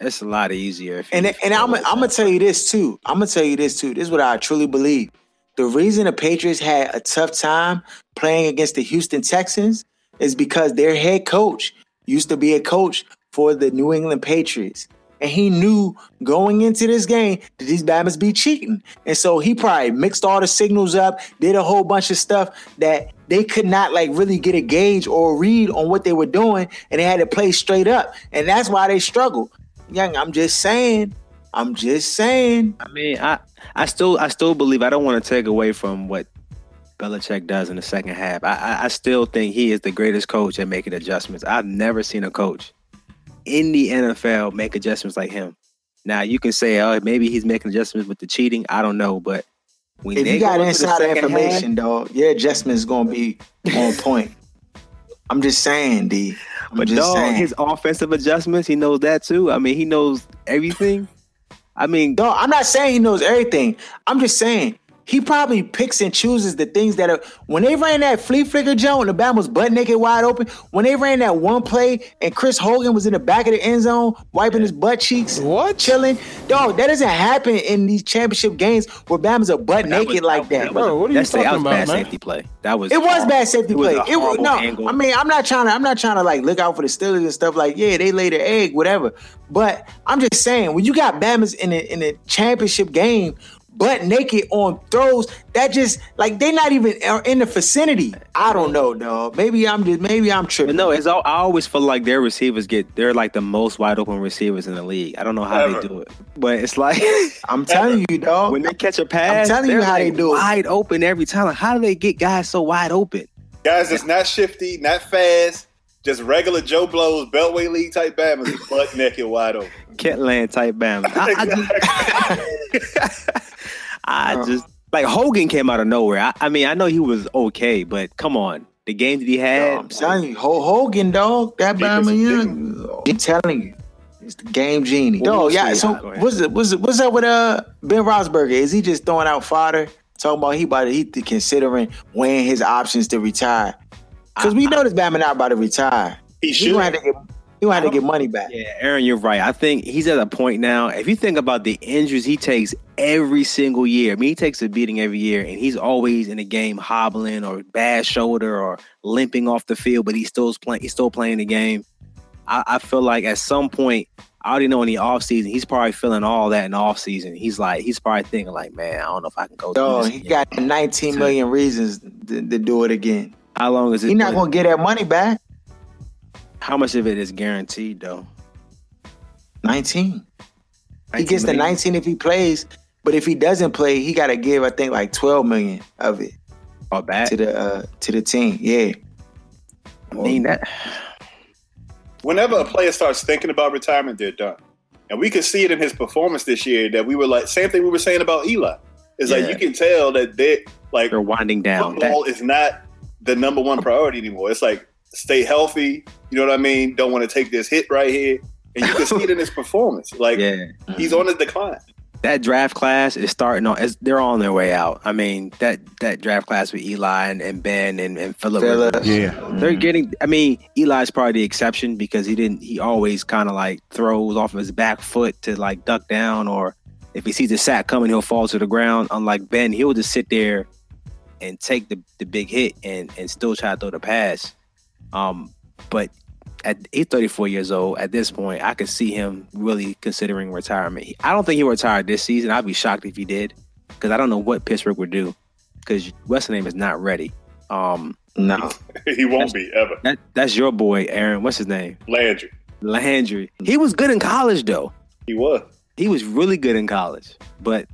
it's a lot easier. If And and I'm I'm gonna tell you this too. I'm gonna tell you this too. This is what I truly believe. The reason the Patriots had a tough time playing against the Houston Texans is because their head coach used to be a coach for the New England Patriots. And he knew going into this game that these Bama's be cheating. And so he probably mixed all the signals up, did a whole bunch of stuff that they could not like really get a gauge or read on what they were doing. And they had to play straight up. And that's why they struggled. Young, I'm just saying. I'm just saying. I mean, I I still I still believe I don't want to take away from what Belichick does in the second half. I, I I still think he is the greatest coach at making adjustments. I've never seen a coach in the NFL make adjustments like him. Now you can say, oh, maybe he's making adjustments with the cheating. I don't know, but when If you go got the information, half- dog, your adjustment is gonna be on point. I'm just saying, D. I'm but just dog, saying. his offensive adjustments, he knows that too. I mean, he knows everything. I mean, No, I'm not saying he knows everything. I'm just saying he probably picks and chooses the things that are when they ran that flea flicker jump when the ball was butt naked wide open. When they ran that one play and Chris Hogan was in the back of the end zone wiping his butt cheeks, What? chilling. Dog, that doesn't happen in these championship games where Bama's a butt that naked was- like that. Bro, what are you that's the- that talking was bad man? safety play. That was It was horrible. bad safety It was play. a It was horrible no. angle. I mean, I'm not trying to. I'm not trying to like look out for the Steelers and stuff like. Yeah, they laid their egg, whatever. But I'm just saying, when you got Bama's in a in a championship game, butt naked on throws, that just like they're not even in the vicinity. I don't know, dog. Maybe I'm just maybe I'm But tripping. no, it's all, I always feel like their receivers get they're like the most wide open receivers in the league. I don't know how Ever. they do it, but it's like (laughs) I'm telling you, dog. when they catch a pass, I'm telling you they're how they like do it. wide open every time. Like, how do they get guys so wide open? Guys it's not shifty, not fast, just regular Joe Blows, Beltway League type Bama's, butt naked wide open. Ketland type Bama. (laughs) I, I just, (laughs) I Uh. just like Hogan came out of nowhere. I, I mean, I know he was okay, but come on, the games that he had. Yo, I'm telling you, Ho- Hogan, dog. That Defensive Bama, young. I'm telling you, it's the game genie, dog. Yeah. see. So what's it, what's it, what's up with uh Ben Roethlisberger? Is he just throwing out fodder? Talking about he about to, he considering weighing his options to retire? Because we know this Bama not about to retire. He He should. gonna have to get he gonna get money back. Yeah, Aaron, you're right. I think he's at a point now. If you think about the injuries he takes every single year, I mean, he takes a beating every year, and he's always in the game hobbling or bad shoulder or limping off the field, but he's still playing. He's still playing the game. I, I feel like at some point, I already know in the offseason, he's probably feeling all that in the offseason. He's like, he's probably thinking like, man, I don't know if I can go. through Dog, he again." got 19 million reasons to, to do it again. How long is it? He not gonna get that money back. How much of it is guaranteed though? 19. He gets the 19 if he plays, but if he doesn't play, he got to give I think like 12 million of it or back. to the uh to the team. Yeah. I mean that. Whenever a player starts thinking about retirement, they're done. And we could see it in his performance this year that we were like, same thing we were saying about Eli. It's Yeah. like you can tell that they like They're winding down. Football is not the number one priority anymore. It's like stay healthy. You know what I mean? Don't want to take this hit right here. And you can see it in his (laughs) performance. Like yeah. he's on his decline. that draft class is starting on. Is, they're on their way out. I mean that that draft class with Eli and, and Ben and, and Philip. Yeah. They're getting. I mean, Eli's probably the exception because he didn't. He always kind of like throws off of his back foot to like duck down, or if he sees a sack coming, he'll fall to the ground. Unlike Ben, he'll just sit there and take the, the big hit and and still try to throw the pass. Um, but at he's 34 years old. At this point, I could see him really considering retirement. I don't think he'll retire this season. I'd be shocked if he did because I don't know what Pittsburgh would do because what's the name is not ready. Um, No. (laughs) he won't be ever. that that's your boy, Aaron. What's his name? Landry. Landry. He was good in college though. He was. He was really good in college, but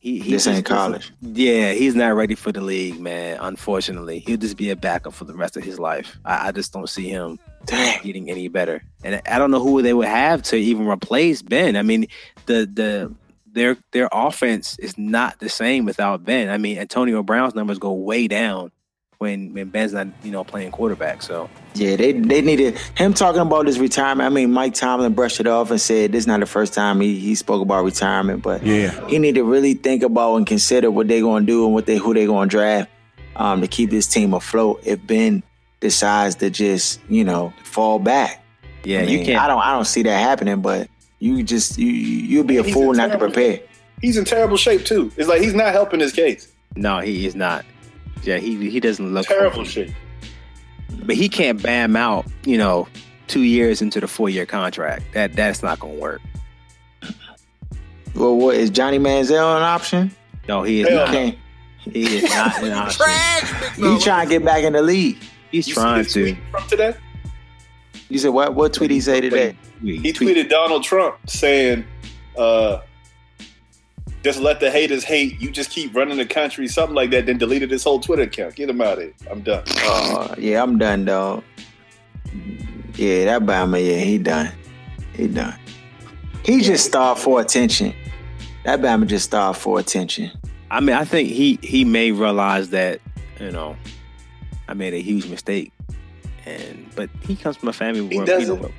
he, he This just ain't college. Yeah, he's not ready for the league, man. Unfortunately, he'll just be a backup for the rest of his life. I, I just don't see him Dang. getting any better. And I don't know who they would have to even replace Ben. I mean, the the their their offense is not the same without Ben. I mean, Antonio Brown's numbers go way down when when Ben's not you know playing quarterback. So Yeah, they they needed him talking about his retirement. I mean, Mike Tomlin brushed it off and said this is not the first time he, he spoke about retirement, but Yeah. he need to really think about and consider what they're gonna do and what they who they're gonna draft um, to keep this team afloat if Ben decides to just, you know, fall back. yeah, I you can't. I don't I don't see that happening, but you just you you'll be a He's fool a not to prepare. He's in terrible shape too. It's like he's not helping his case. No, he is not. Yeah, he he doesn't look Terrible shape. but he can't bam out. You know, two years into the four year contract. That that's not gonna work. Well, what is Johnny Manziel an option? No, he is Hell not. no. Can't. He is not an (laughs) option. Trash, big He fella. trying to get back in the league. He's You see trying his to. tweet from today? You said what? What tweet he say today? He tweeted Donald Trump saying, uh, just let the haters hate. You just keep running the country, something like that. Then deleted his whole Twitter account. Get him out of here. I'm done. Uh, yeah, I'm done, dog. Yeah, that Bama, yeah, he done. He done. He just starved for attention. That Bama just starved for attention. I mean, I think he he may realize that you know I made a huge mistake, and but he comes from a family He where doesn't. you (laughs) know,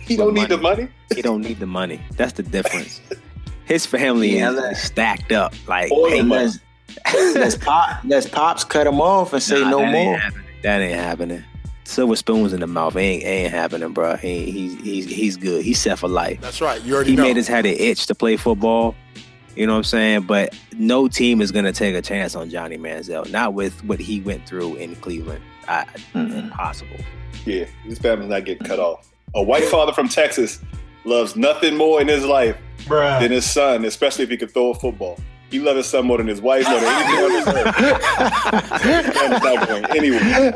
He don't need the money. he don't need the money. That's the difference. (laughs) His family Yeah, is that- stacked up. Like, All hey. Let's, let's pop let's pops cut him off and say nah, no that more. Ain't. That ain't happening. Silver spoons in the mouth ain't ain't happening, bro. He, he's he's he's good. He's set for life. That's right. You already He know. made his head an itch to play football. You know what I'm saying? But no team is gonna take a chance on Johnny Manziel. Not with what he went through in Cleveland. I, Mm-mm. impossible. Yeah, this family's not getting cut off. A white father from Texas loves nothing more in his life Bruh. than his son, especially if he can throw a football. He loves his son more than his wife, more than anything on this earth. Bama's not going anywhere.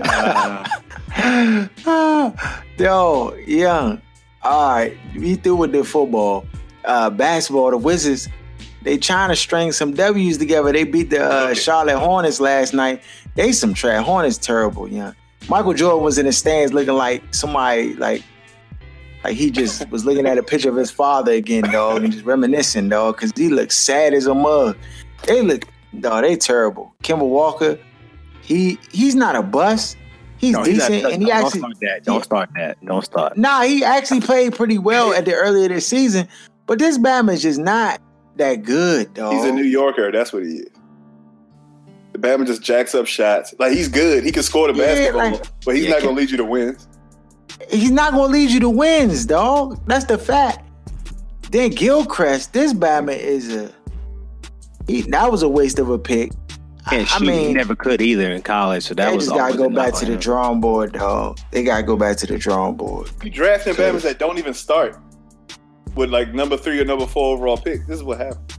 (laughs) Yo, young. All right, we through with the football. Uh, basketball, the Wizards, they trying to string some W's together. They beat the uh, Charlotte Hornets last night. They some trash. Hornets terrible, young. Michael Jordan was in the stands looking like somebody like like he just was looking at a picture of his father again, dog, and just reminiscing, dog, because he looks sad as a mug. They look, dog, they terrible. Kemba Walker, he he's not a bust. He's No, he's not- decent, and he don't actually start that. Don't start that. Don't start. Nah, he actually played pretty well at the earlier this season, but this Bama is just not that good, dog. He's a New Yorker. That's what he is. The Bama just jacks up shots. Like he's good. He can score the Yeah, basketball, like- but he's Yeah, not going to lead you to wins. He's not gonna lead you to wins, dog. That's the fact. Then Gilchrist, this Bama is a he, that was a waste of a pick. I, And I shoot, he mean, never could either in college. So that they was just gotta go back on to the drawing board, dog. They gotta go back to the drawing board. You drafting Cause- Bama's that don't even start with like number three or number four overall pick. This is what happened.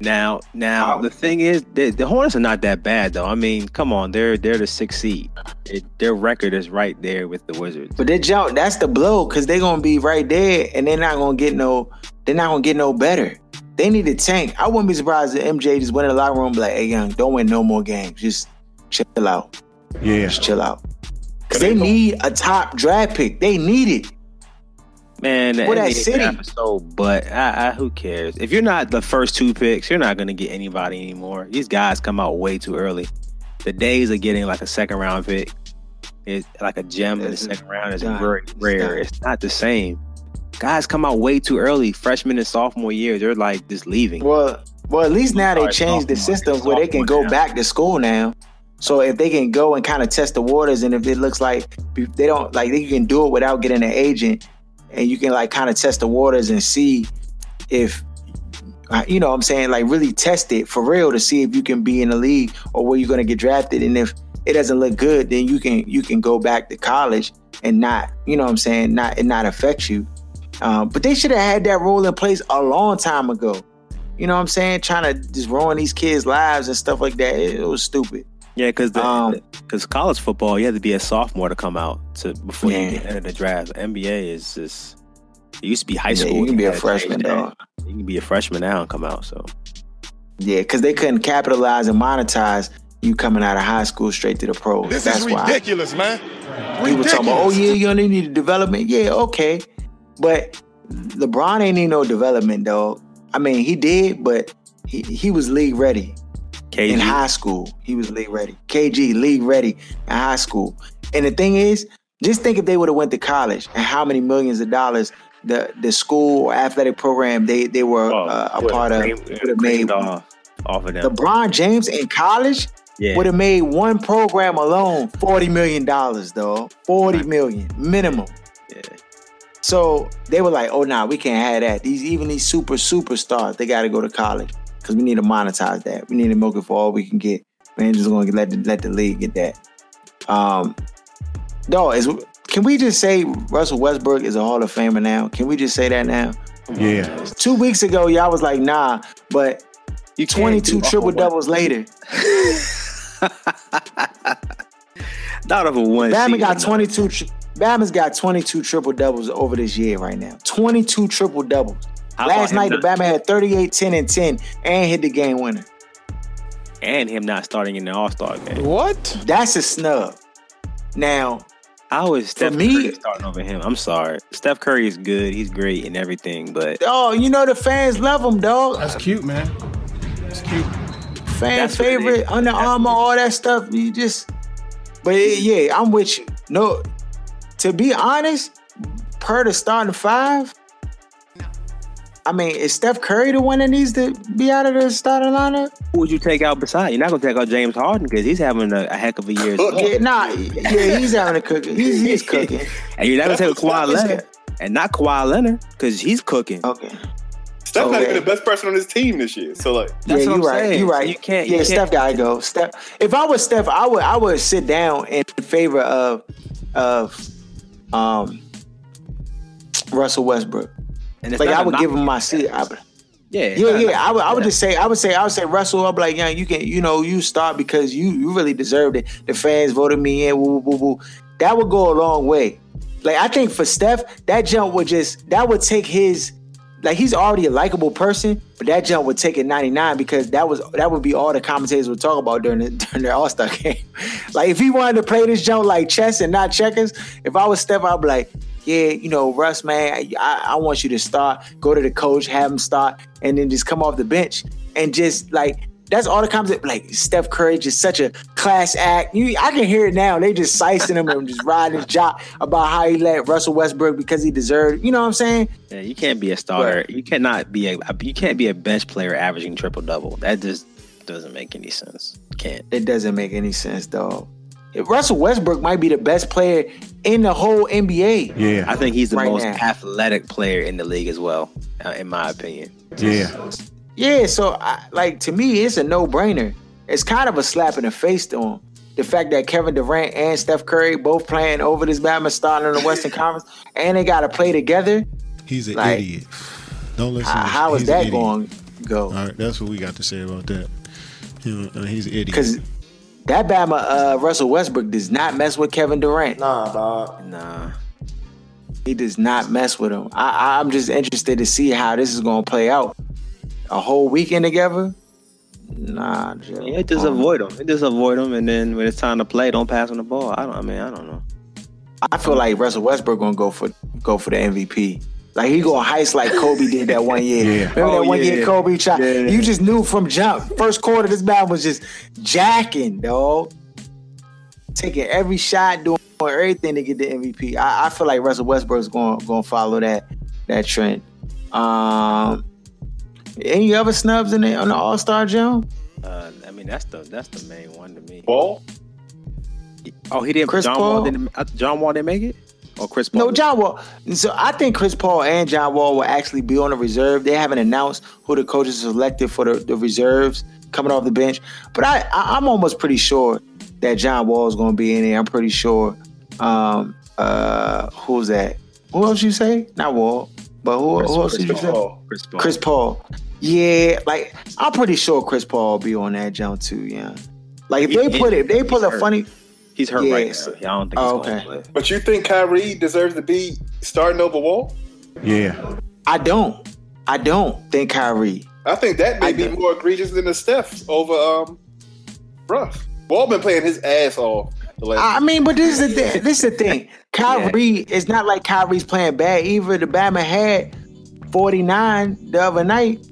Now, now Wow. the thing is, the, the Hornets are not that bad though. I mean, come on, they're they're the sixth seed. It, their record is right there with the Wizards. But they jump, that's the blow, because they're gonna be right there and they're not gonna get no they're not gonna get no better. They need to tank. I wouldn't be surprised if MJ just went in the locker room and be like, hey young, don't win no more games. Just chill out. Yeah. Just chill out. Cause they need a top draft pick. They need it. Man, What that city? so but I, I, who cares? If you're not the first two picks, you're not gonna get anybody anymore. These guys come out way too early. The days of getting like a second round pick is like a gem in the second round is very It's rare. It's not the same. Guys come out way too early. Freshman and sophomore year, they're like just leaving. Well, well, at least now they changed the system where they can go now. back to school now. So if they can go and kind of test the waters, and if it looks like they don't like they can do it without getting an agent, and you can like kind of test the waters and see if uh, you know what I'm saying like really test it for real to see if you can be in the league or where you're going to get drafted, and if it doesn't look good, then you can you can go back to college and not you know what I'm saying not it not affect you. Um, but they should have had that rule in place a long time ago. You know what I'm saying? Trying to just ruin these kids' lives and stuff like that. It, it was stupid. Yeah, because Um, because college football, you had to be a sophomore to come out to before Yeah. you get into the draft. NBA is just it used to be high Yeah, school. you can be a freshman, change that. dog. You can be a freshman now and come out. So Yeah, because they couldn't capitalize and monetize you coming out of high school straight to the pros. This That's is why ridiculous, man. people talking about, oh yeah, you only need development. Yeah, okay, but LeBron ain't need no development, dog. I mean, he did, but he he was league ready. KG, in high school. He was league ready. KG league ready in high school. And the thing is, just think if they would have went to college and how many millions of dollars the the school or athletic program they they were oh, uh, a part of would have made. off, off of them. LeBron James in college yeah, would have made one program alone forty million dollars, though. Forty million minimum. yeah. So they were like, "Oh, nah, we can't have that. These even these super superstars, they got to go to college because we need to monetize that. We need to milk it for all we can get. We ain't just going to let the, let the league get that." Um, no, is can we just say Russell Westbrook is a Hall of Famer now? Can we just say that now? Yeah. Two weeks ago, y'all was like, "Nah," but You can't twenty do two all triple one. doubles later, (laughs) Not over one. Bama got twenty two. Tri- Bama's got twenty two triple doubles over this year right now. Twenty two triple doubles. How Last night, the not- Bama had 38, 10, and 10 and hit the game winner. and him not starting in the All Star game. What? That's a snub. Now, How How is Steph me- Curry starting over him? I'm sorry. Steph Curry is good. He's great and everything, but Oh, you know the fans love him, dog. That's cute, man. That's cute. Fan That's favorite, is. Under Armour, all that stuff. You just, but it- yeah, I'm with you. No, to be honest, per the starting five, I mean, is Steph Curry the one that needs to be out of the starting lineup? who would you take out beside? You're not gonna take out James Harden because he's having a, a heck of a year. as well. Yeah, nah, yeah, he's having a cooking. (laughs) He's, he's cooking. (laughs) and you're not gonna take out Kawhi Leonard and not Kawhi Leonard because he's cooking. Okay. Steph's not Okay. even the best person on his team this year. So like, That's yeah, what you I'm right. saying. You're right. you can't- Yeah, you Steph can't- gotta go. Steph. If I was Steph, I would. I would sit down in favor of of um Russell Westbrook. And Like I a would give him my seat. I Yeah, yeah, yeah. I would. I would just say. I would say. I would say Russell. I'd be like, yeah, you can. You know, you start because you you really deserved it. The fans voted me in. Woo, woo, woo, woo. That would go a long way. Like I think for Steph, that jump would just that would take his. Like he's already a likable person, but that jump would take it 99 because that was that would be all the commentators would talk about during the (laughs) during their All Star (laughs) game. like if he wanted to play this jump like chess and not checkers, if I was Steph, I'd be like, yeah, you know, Russ, man, I, I want you to start. Go to the coach, have him start, and then just come off the bench and just like that's all the comments. That, like Steph Curry, just such a class act. You, I can hear it now. They just sicing him and just riding his job about how he let Russell Westbrook because he deserved. You know what I'm saying? Yeah, you can't be a starter. You cannot be a you can't be a bench player averaging triple double. That just doesn't make any sense. Can't. It doesn't make any sense, dog. If Russell Westbrook might be the best player in the whole NBA. Yeah. I think he's the Right most now. athletic player in the league as well, uh, in my opinion. Yeah. Yeah, so I, like to me, it's a no brainer. It's kind of a slap in the face to him. The fact that Kevin Durant and Steph Curry both playing over this Batman starting in the Western (laughs) Conference, and they got to play together. He's an Like, idiot. Don't listen. How, to how is he's that going to go? All right, that's what we got to say about that. Him, uh, he's an idiot. Because that Bama uh, Russell Westbrook does not mess with Kevin Durant. Nah, dog. Nah. He does not mess with him. I, I'm just interested to see how this is going to play out. A whole weekend together? Nah, Joe. Yeah, just avoid him. Just avoid him, and then when it's time to play, don't pass on the ball. I don't. I mean, I don't know. I feel like Russell Westbrook gonna go for go for the MVP. Like he gonna heist like Kobe did that one year. (laughs) Yeah. Remember Oh, that one yeah, year. Kobe tried? Yeah. You just knew from jump. First quarter, this man was just jacking, dog. Taking every shot, doing everything to get the MVP. I, I feel like Russell Westbrook's going going to follow that that trend. Um, any other snubs in the on the All Star Jump? Uh, I mean, that's the that's the main one to me. ball. Oh, he didn't. Chris John Paul? Wall didn't. uh, John Wall didn't make it. Or Chris Paul? No, John Wall. So I think Chris Paul and John Wall will actually be on the reserve. They haven't announced who the coaches selected for the, the reserves coming off the bench, but I, I I'm almost pretty sure that John Wall is going to be in there. I'm pretty sure. Um, uh, who's that? Who else you say? Not Wall, but who, Chris- who else Chris did you say? Paul. Chris Paul. Chris Paul. Yeah, like I'm pretty sure Chris Paul will be on that jump too. Yeah. Like if He- they put it, if they put a funny. He's hurt right Yes. now. I don't think Oh, he's okay. play. But you think Kyrie deserves to be starting over Wall? Yeah. I don't. I don't think Kyrie. I think that may I be don't- more egregious than the Steph over um Russ. Wall been playing his ass off the last. I mean, but this is the thing. (laughs) This is the thing. Kyrie, it's not like Kyrie's playing bad. Either the Bama had 49 the other night.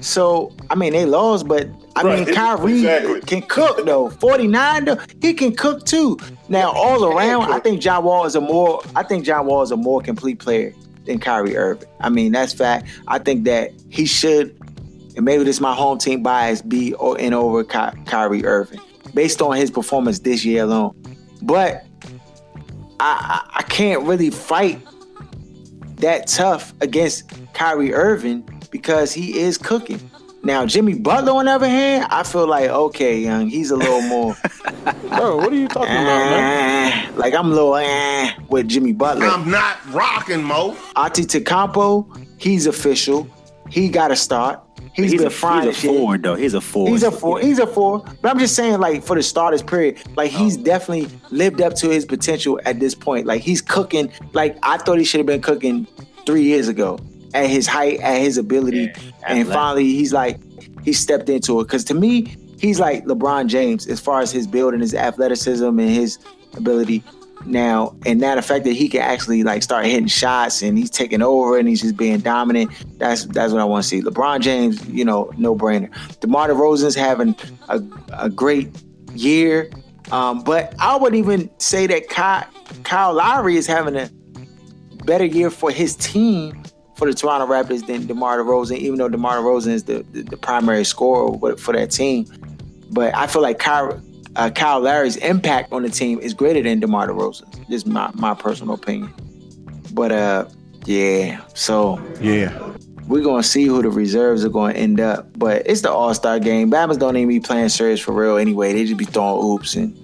So, I mean, they lost, but I Right, mean, Kyrie exactly. can cook though. 49 though, he can cook too. Now, all around, I think John Wall is a more I think John Wall is a more complete player than Kyrie Irving. I mean, that's fact. I think that he should and maybe this is my home team bias be in over Ky- Kyrie Irving based on his performance this year alone. But I, I I can't really fight that tough against Kyrie Irving because he is cooking. Now Jimmy Butler, on the other hand, I feel like okay, young, he's a little more (laughs) Bro, what are you talking about, man? eh, like I'm a little eh, with Jimmy Butler. I'm not rocking, Mo. Antetokounmpo, he's official. He got to start. He's, he's been a, frying he's a shit. forward though. He's a forward. He's a four. He's a four. But I'm just saying, like for the starters period, like he's definitely lived up to his potential at this point. Like he's cooking. Like I thought he should have been cooking three years ago at his height, at his ability, and finally he's like he stepped into it. Because to me, he's like LeBron James as far as his build and his athleticism and his ability. now, and the fact that he can actually like start hitting shots and he's taking over and he's just being dominant. That's that's what I want to see. LeBron James, you know, no brainer. DeMar DeRozan's having a, a great year, um, but I would even say that Kyle, Kyle Lowry is having a better year for his team for the Toronto Raptors than DeMar DeRozan, even though DeMar DeRozan is the, the, the primary scorer for that team. But I feel like Kyle, uh, Kyle Lowry's impact on the team is greater than DeMar DeRozan. Just my, my personal opinion. But uh, yeah, so Yeah. we're gonna see who the reserves are gonna end up. But it's the All Star game. Bama's don't even be playing serious for real anyway. They just be throwing oops and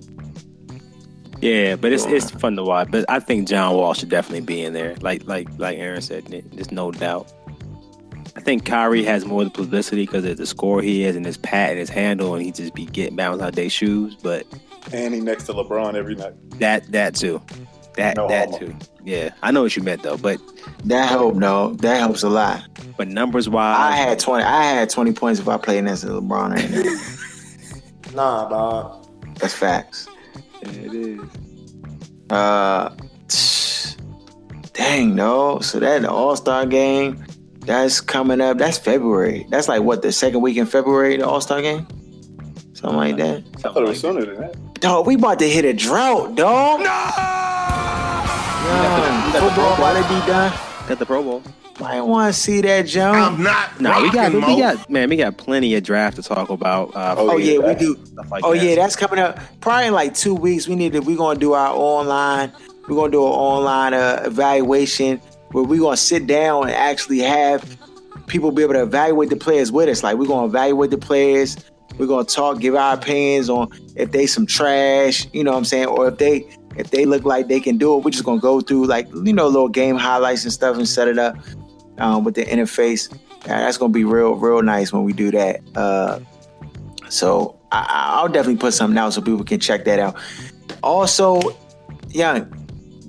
Yeah, but it's it's fun to watch. But I think John Wall should definitely be in there. Like like like Aaron said, there's no doubt. I think Kyrie has more of the publicity because of the score he is and his pat and his handle, and he just be getting bounced out their shoes. But And he next to LeBron every night. that that too, that No that homo. too. Yeah, I know what you meant though. But that help no, that helps a lot. but numbers wise, I had twenty. I had twenty points if I played against LeBron right now. (laughs) Nah, dog. That's facts. It is. Uh, dang no. So that the All Star game, that's coming up. That's February. That's like what the second week in February, the All Star game, something like that. I thought it was sooner than that. Dog, we about to hit a drought, dog. No. got the football Pro about to be done. Got the Pro Bowl. I want to see that, John. I'm not. No, we got rocking, we got man, we got plenty of draft to talk about. Uh, Oh yeah, we do. like Oh that. yeah, that's coming up. Probably in like two weeks. We need to. We're gonna do our online. We're gonna do an online uh, evaluation where we're gonna sit down and actually have people be able to evaluate the players with us. Like we're gonna evaluate the players. We're gonna talk, give our opinions on if they some trash. You know what I'm saying, or if they if they look like they can do it. We're just gonna go through like you know little game highlights and stuff and set it up um, with the interface. Yeah, that's gonna be real, real nice when we do that. Uh, so I, I'll definitely put something out so people can check that out. Also, young,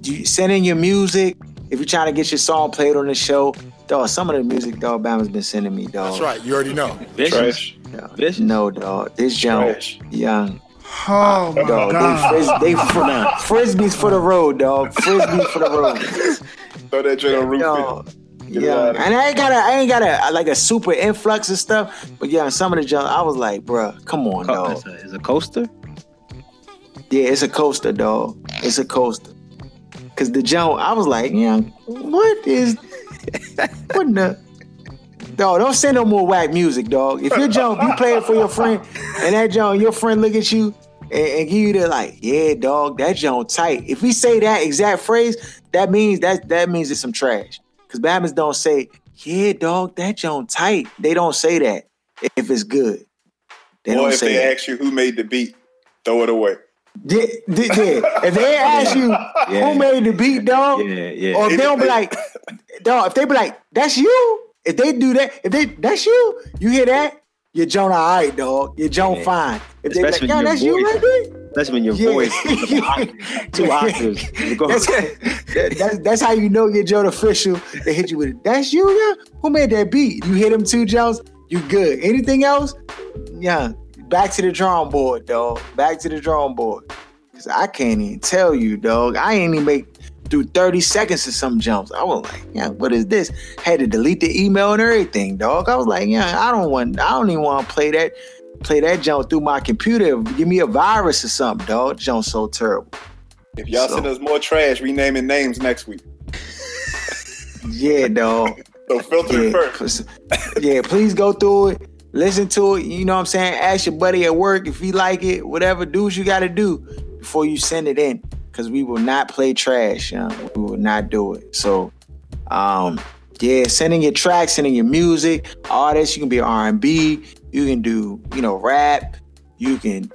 you send in your music if you're trying to get your song played on the show. Dog, some of the music dog Bama's been sending me, dog. That's right. You already know. Vicious. Trash. Dog. No, dog. This jump, Trash. young. Oh my Dog, god. they, fris- they fr- frisbees for the road, dog. Frisbees for the road. Throw that joint on roof. Yo, Get it yeah, and I ain't got a, I ain't got a uh, like a super influx of stuff, but yeah, some of the junk, I was like, bruh, come on, Co- dog. It's a, it's a coaster. Yeah, it's a coaster, dog. It's a coaster. Cause the junk, I was like, yeah, what is, (laughs) what in the, dog? Don't send no more whack music, dog. If your junk, you play it for your friend, and that junk, your friend look at you and, and give you the like, yeah, dog, that junk tight. If we say that exact phrase, that means that that means it's some trash. Cause Batmans don't say, yeah, dog, that junk tight. They don't say that if it's good. They Or don't if they that. ask you who made the beat, throw it away. Did, did, did. If they (laughs) ask you Yeah. who made the beat, dog, Yeah, yeah. or if they don't be like, (laughs) dog, if they be like, that's you. If they do that, if they that's you, you hear that? You're Joan all right, dog. You're Joan Yeah. fine. If they be like, Especially your that's you right there. That's when your Yeah. voice (laughs) two octaves. That's, that- that's, that's how you know you're Joan official. They hit you with it. That's you, yeah? Who made that beat? You hit them two Jones, you good. Anything else? Yeah. Back to the drawing board, dog. Back to the drawing board. Cause I can't even tell you, dog. I ain't even make through 30 seconds of some jumps. I was like, yeah, what is this? Had to delete the email and everything, dog. I was like, yeah, I don't want I don't even want to play that play that jump through my computer. Give me a virus or something, dog. Jump's so terrible. If y'all So- send us more trash, renaming names next week. Yeah, dog. (laughs) So filter it Yeah, first. yeah, please go through it. Listen to it. You know what I'm saying? Ask your buddy at work if he like it. Whatever, what you got to do before you send it in. Because we will not play trash. You know? We will not do it. So, um, yeah, sending your tracks, sending your music, artists. You can be R&B. You can do, you know, rap. You can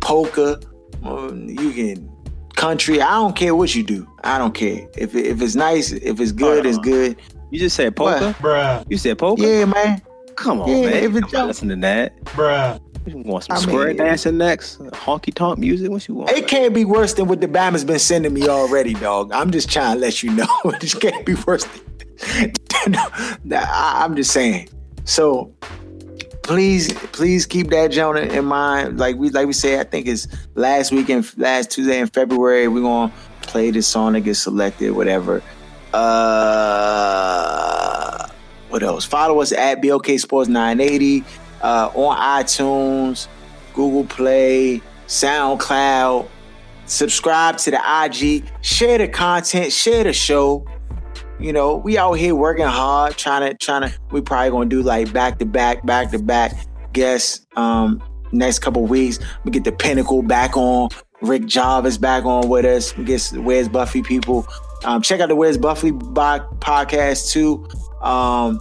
polka. um, You can country. I don't care what you do. I don't care. If it, if it's nice, if it's good, it's good. You just said polka? Bruh, You said polka? Yeah, man. Come on, Yeah, man. if it Come don't- listen to that. bruh. You want some I square mean- dancing next? Honky tonk music? What you want? It can't be worse than what the Bama's been sending me already, dog. I'm just trying to let you know. (laughs) it can't be worse than (laughs) (laughs) Nah, I'm just saying. So please, please keep that Jonah in mind. Like we like we said, I think it's last weekend, last Tuesday in February. We're gonna play this song that gets selected, whatever. Uh, what else? Follow us at BOK Sports 980 uh, on iTunes, Google Play, SoundCloud. Subscribe to the IG, share the content, share the show. You know, we out here working hard, trying to, trying to. We probably gonna do like back to back, back to back guests. Um, next couple weeks, we get the Pinnacle back on. Rick Jarvis back on with us. We get Where's Buffy people. Um, check out the Where's Buffy podcast too. Um,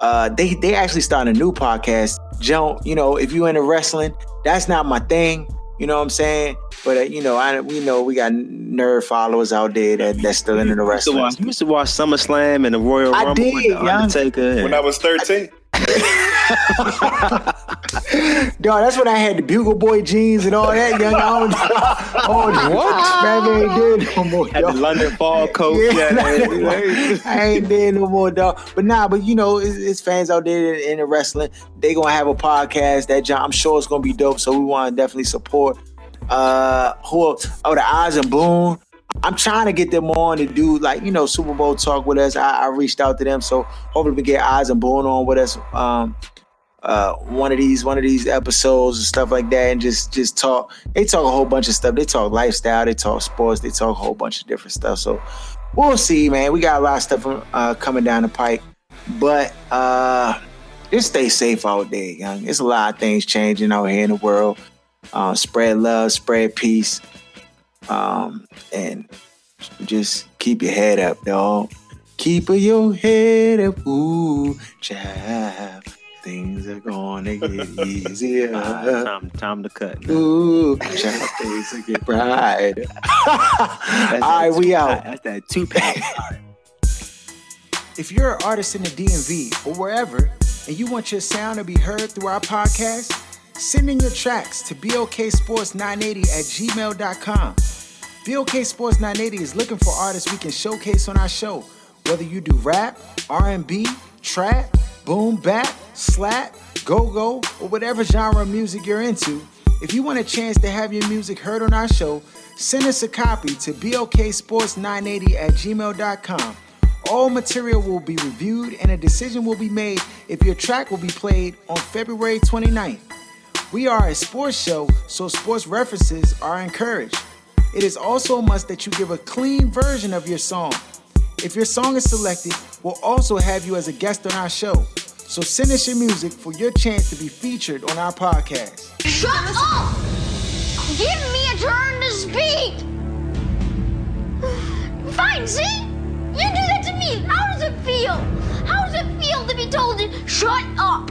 uh, they they actually started a new podcast. Joe, you know, if you into wrestling, that's not my thing. You know what I'm saying? But uh, you know, I we know we got nerd followers out there that that's still into the You used, to wrestling. watch, you used to watch SummerSlam and the Royal I Rumble did, with the young. Undertaker. When I was 13. (laughs) Dog, that's when I had the Bugle Boy jeans and all that. Young, (laughs) I don't, (laughs) oh, what? Man, I ain't did no more. had the. London Fog coat. Yeah, Yeah, I ain't there no more, dog. But nah, but you know, it's, it's fans out there in, in the wrestling. They gonna have a podcast that John, I'm sure it's gonna be dope. So we want to definitely support. Uh, who? else? Oh, the Eyes and Boone. I'm trying to get them on to do like you know Super Bowl talk with us. I, I reached out to them, so hopefully we get Eyes and Boone on with us. Um, uh, one of these one of these episodes and stuff like that, and just just talk. They talk a whole bunch of stuff. They talk lifestyle. They talk sports. They talk a whole bunch of different stuff. So we'll see, man. We got a lot of stuff uh, coming down the pike, but uh, just stay safe out there, young. There's a lot of things changing out here in the world. Uh, spread love, spread peace, um, and just keep your head up, dog. Keep your head up, ooh, child. Things are gonna get easier. (laughs) time, time to cut. man. Ooh, (laughs) child, things will get brighter. All right, we out. That's that two (laughs) pack. If you're an artist in the DMV or wherever, and you want your sound to be heard through our podcast, send in your tracks to BOKSports980 at gmail.com. BOK Sports 980 is looking for artists we can showcase on our show. Whether you do rap, R&B, trap, boom bap, slap, go-go, or whatever genre of music you're into, if you want a chance to have your music heard on our show, send us a copy to BOKSports980 at gmail.com. All material will be reviewed and a decision will be made if your track will be played on February 29th. We are a sports show, so sports references are encouraged. It is also a must that you give a clean version of your song. If your song is selected, we'll also have you as a guest on our show. So send us your music for your chance to be featured on our podcast. Shut up! Give me a turn to speak! Fine, see? You do that to me. How does it feel? How does it feel to be told to shut up?